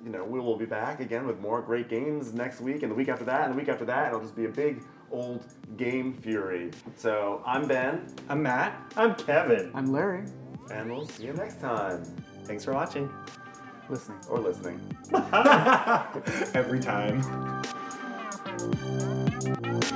you know, we will be back again with more great games next week, and the week after that, and the week after that. It'll just be a big old game fury. So I'm Ben, I'm Matt. I'm Kevin. I'm Larry, and we'll see you next time Thanks for watching. listening. or listening. Every time.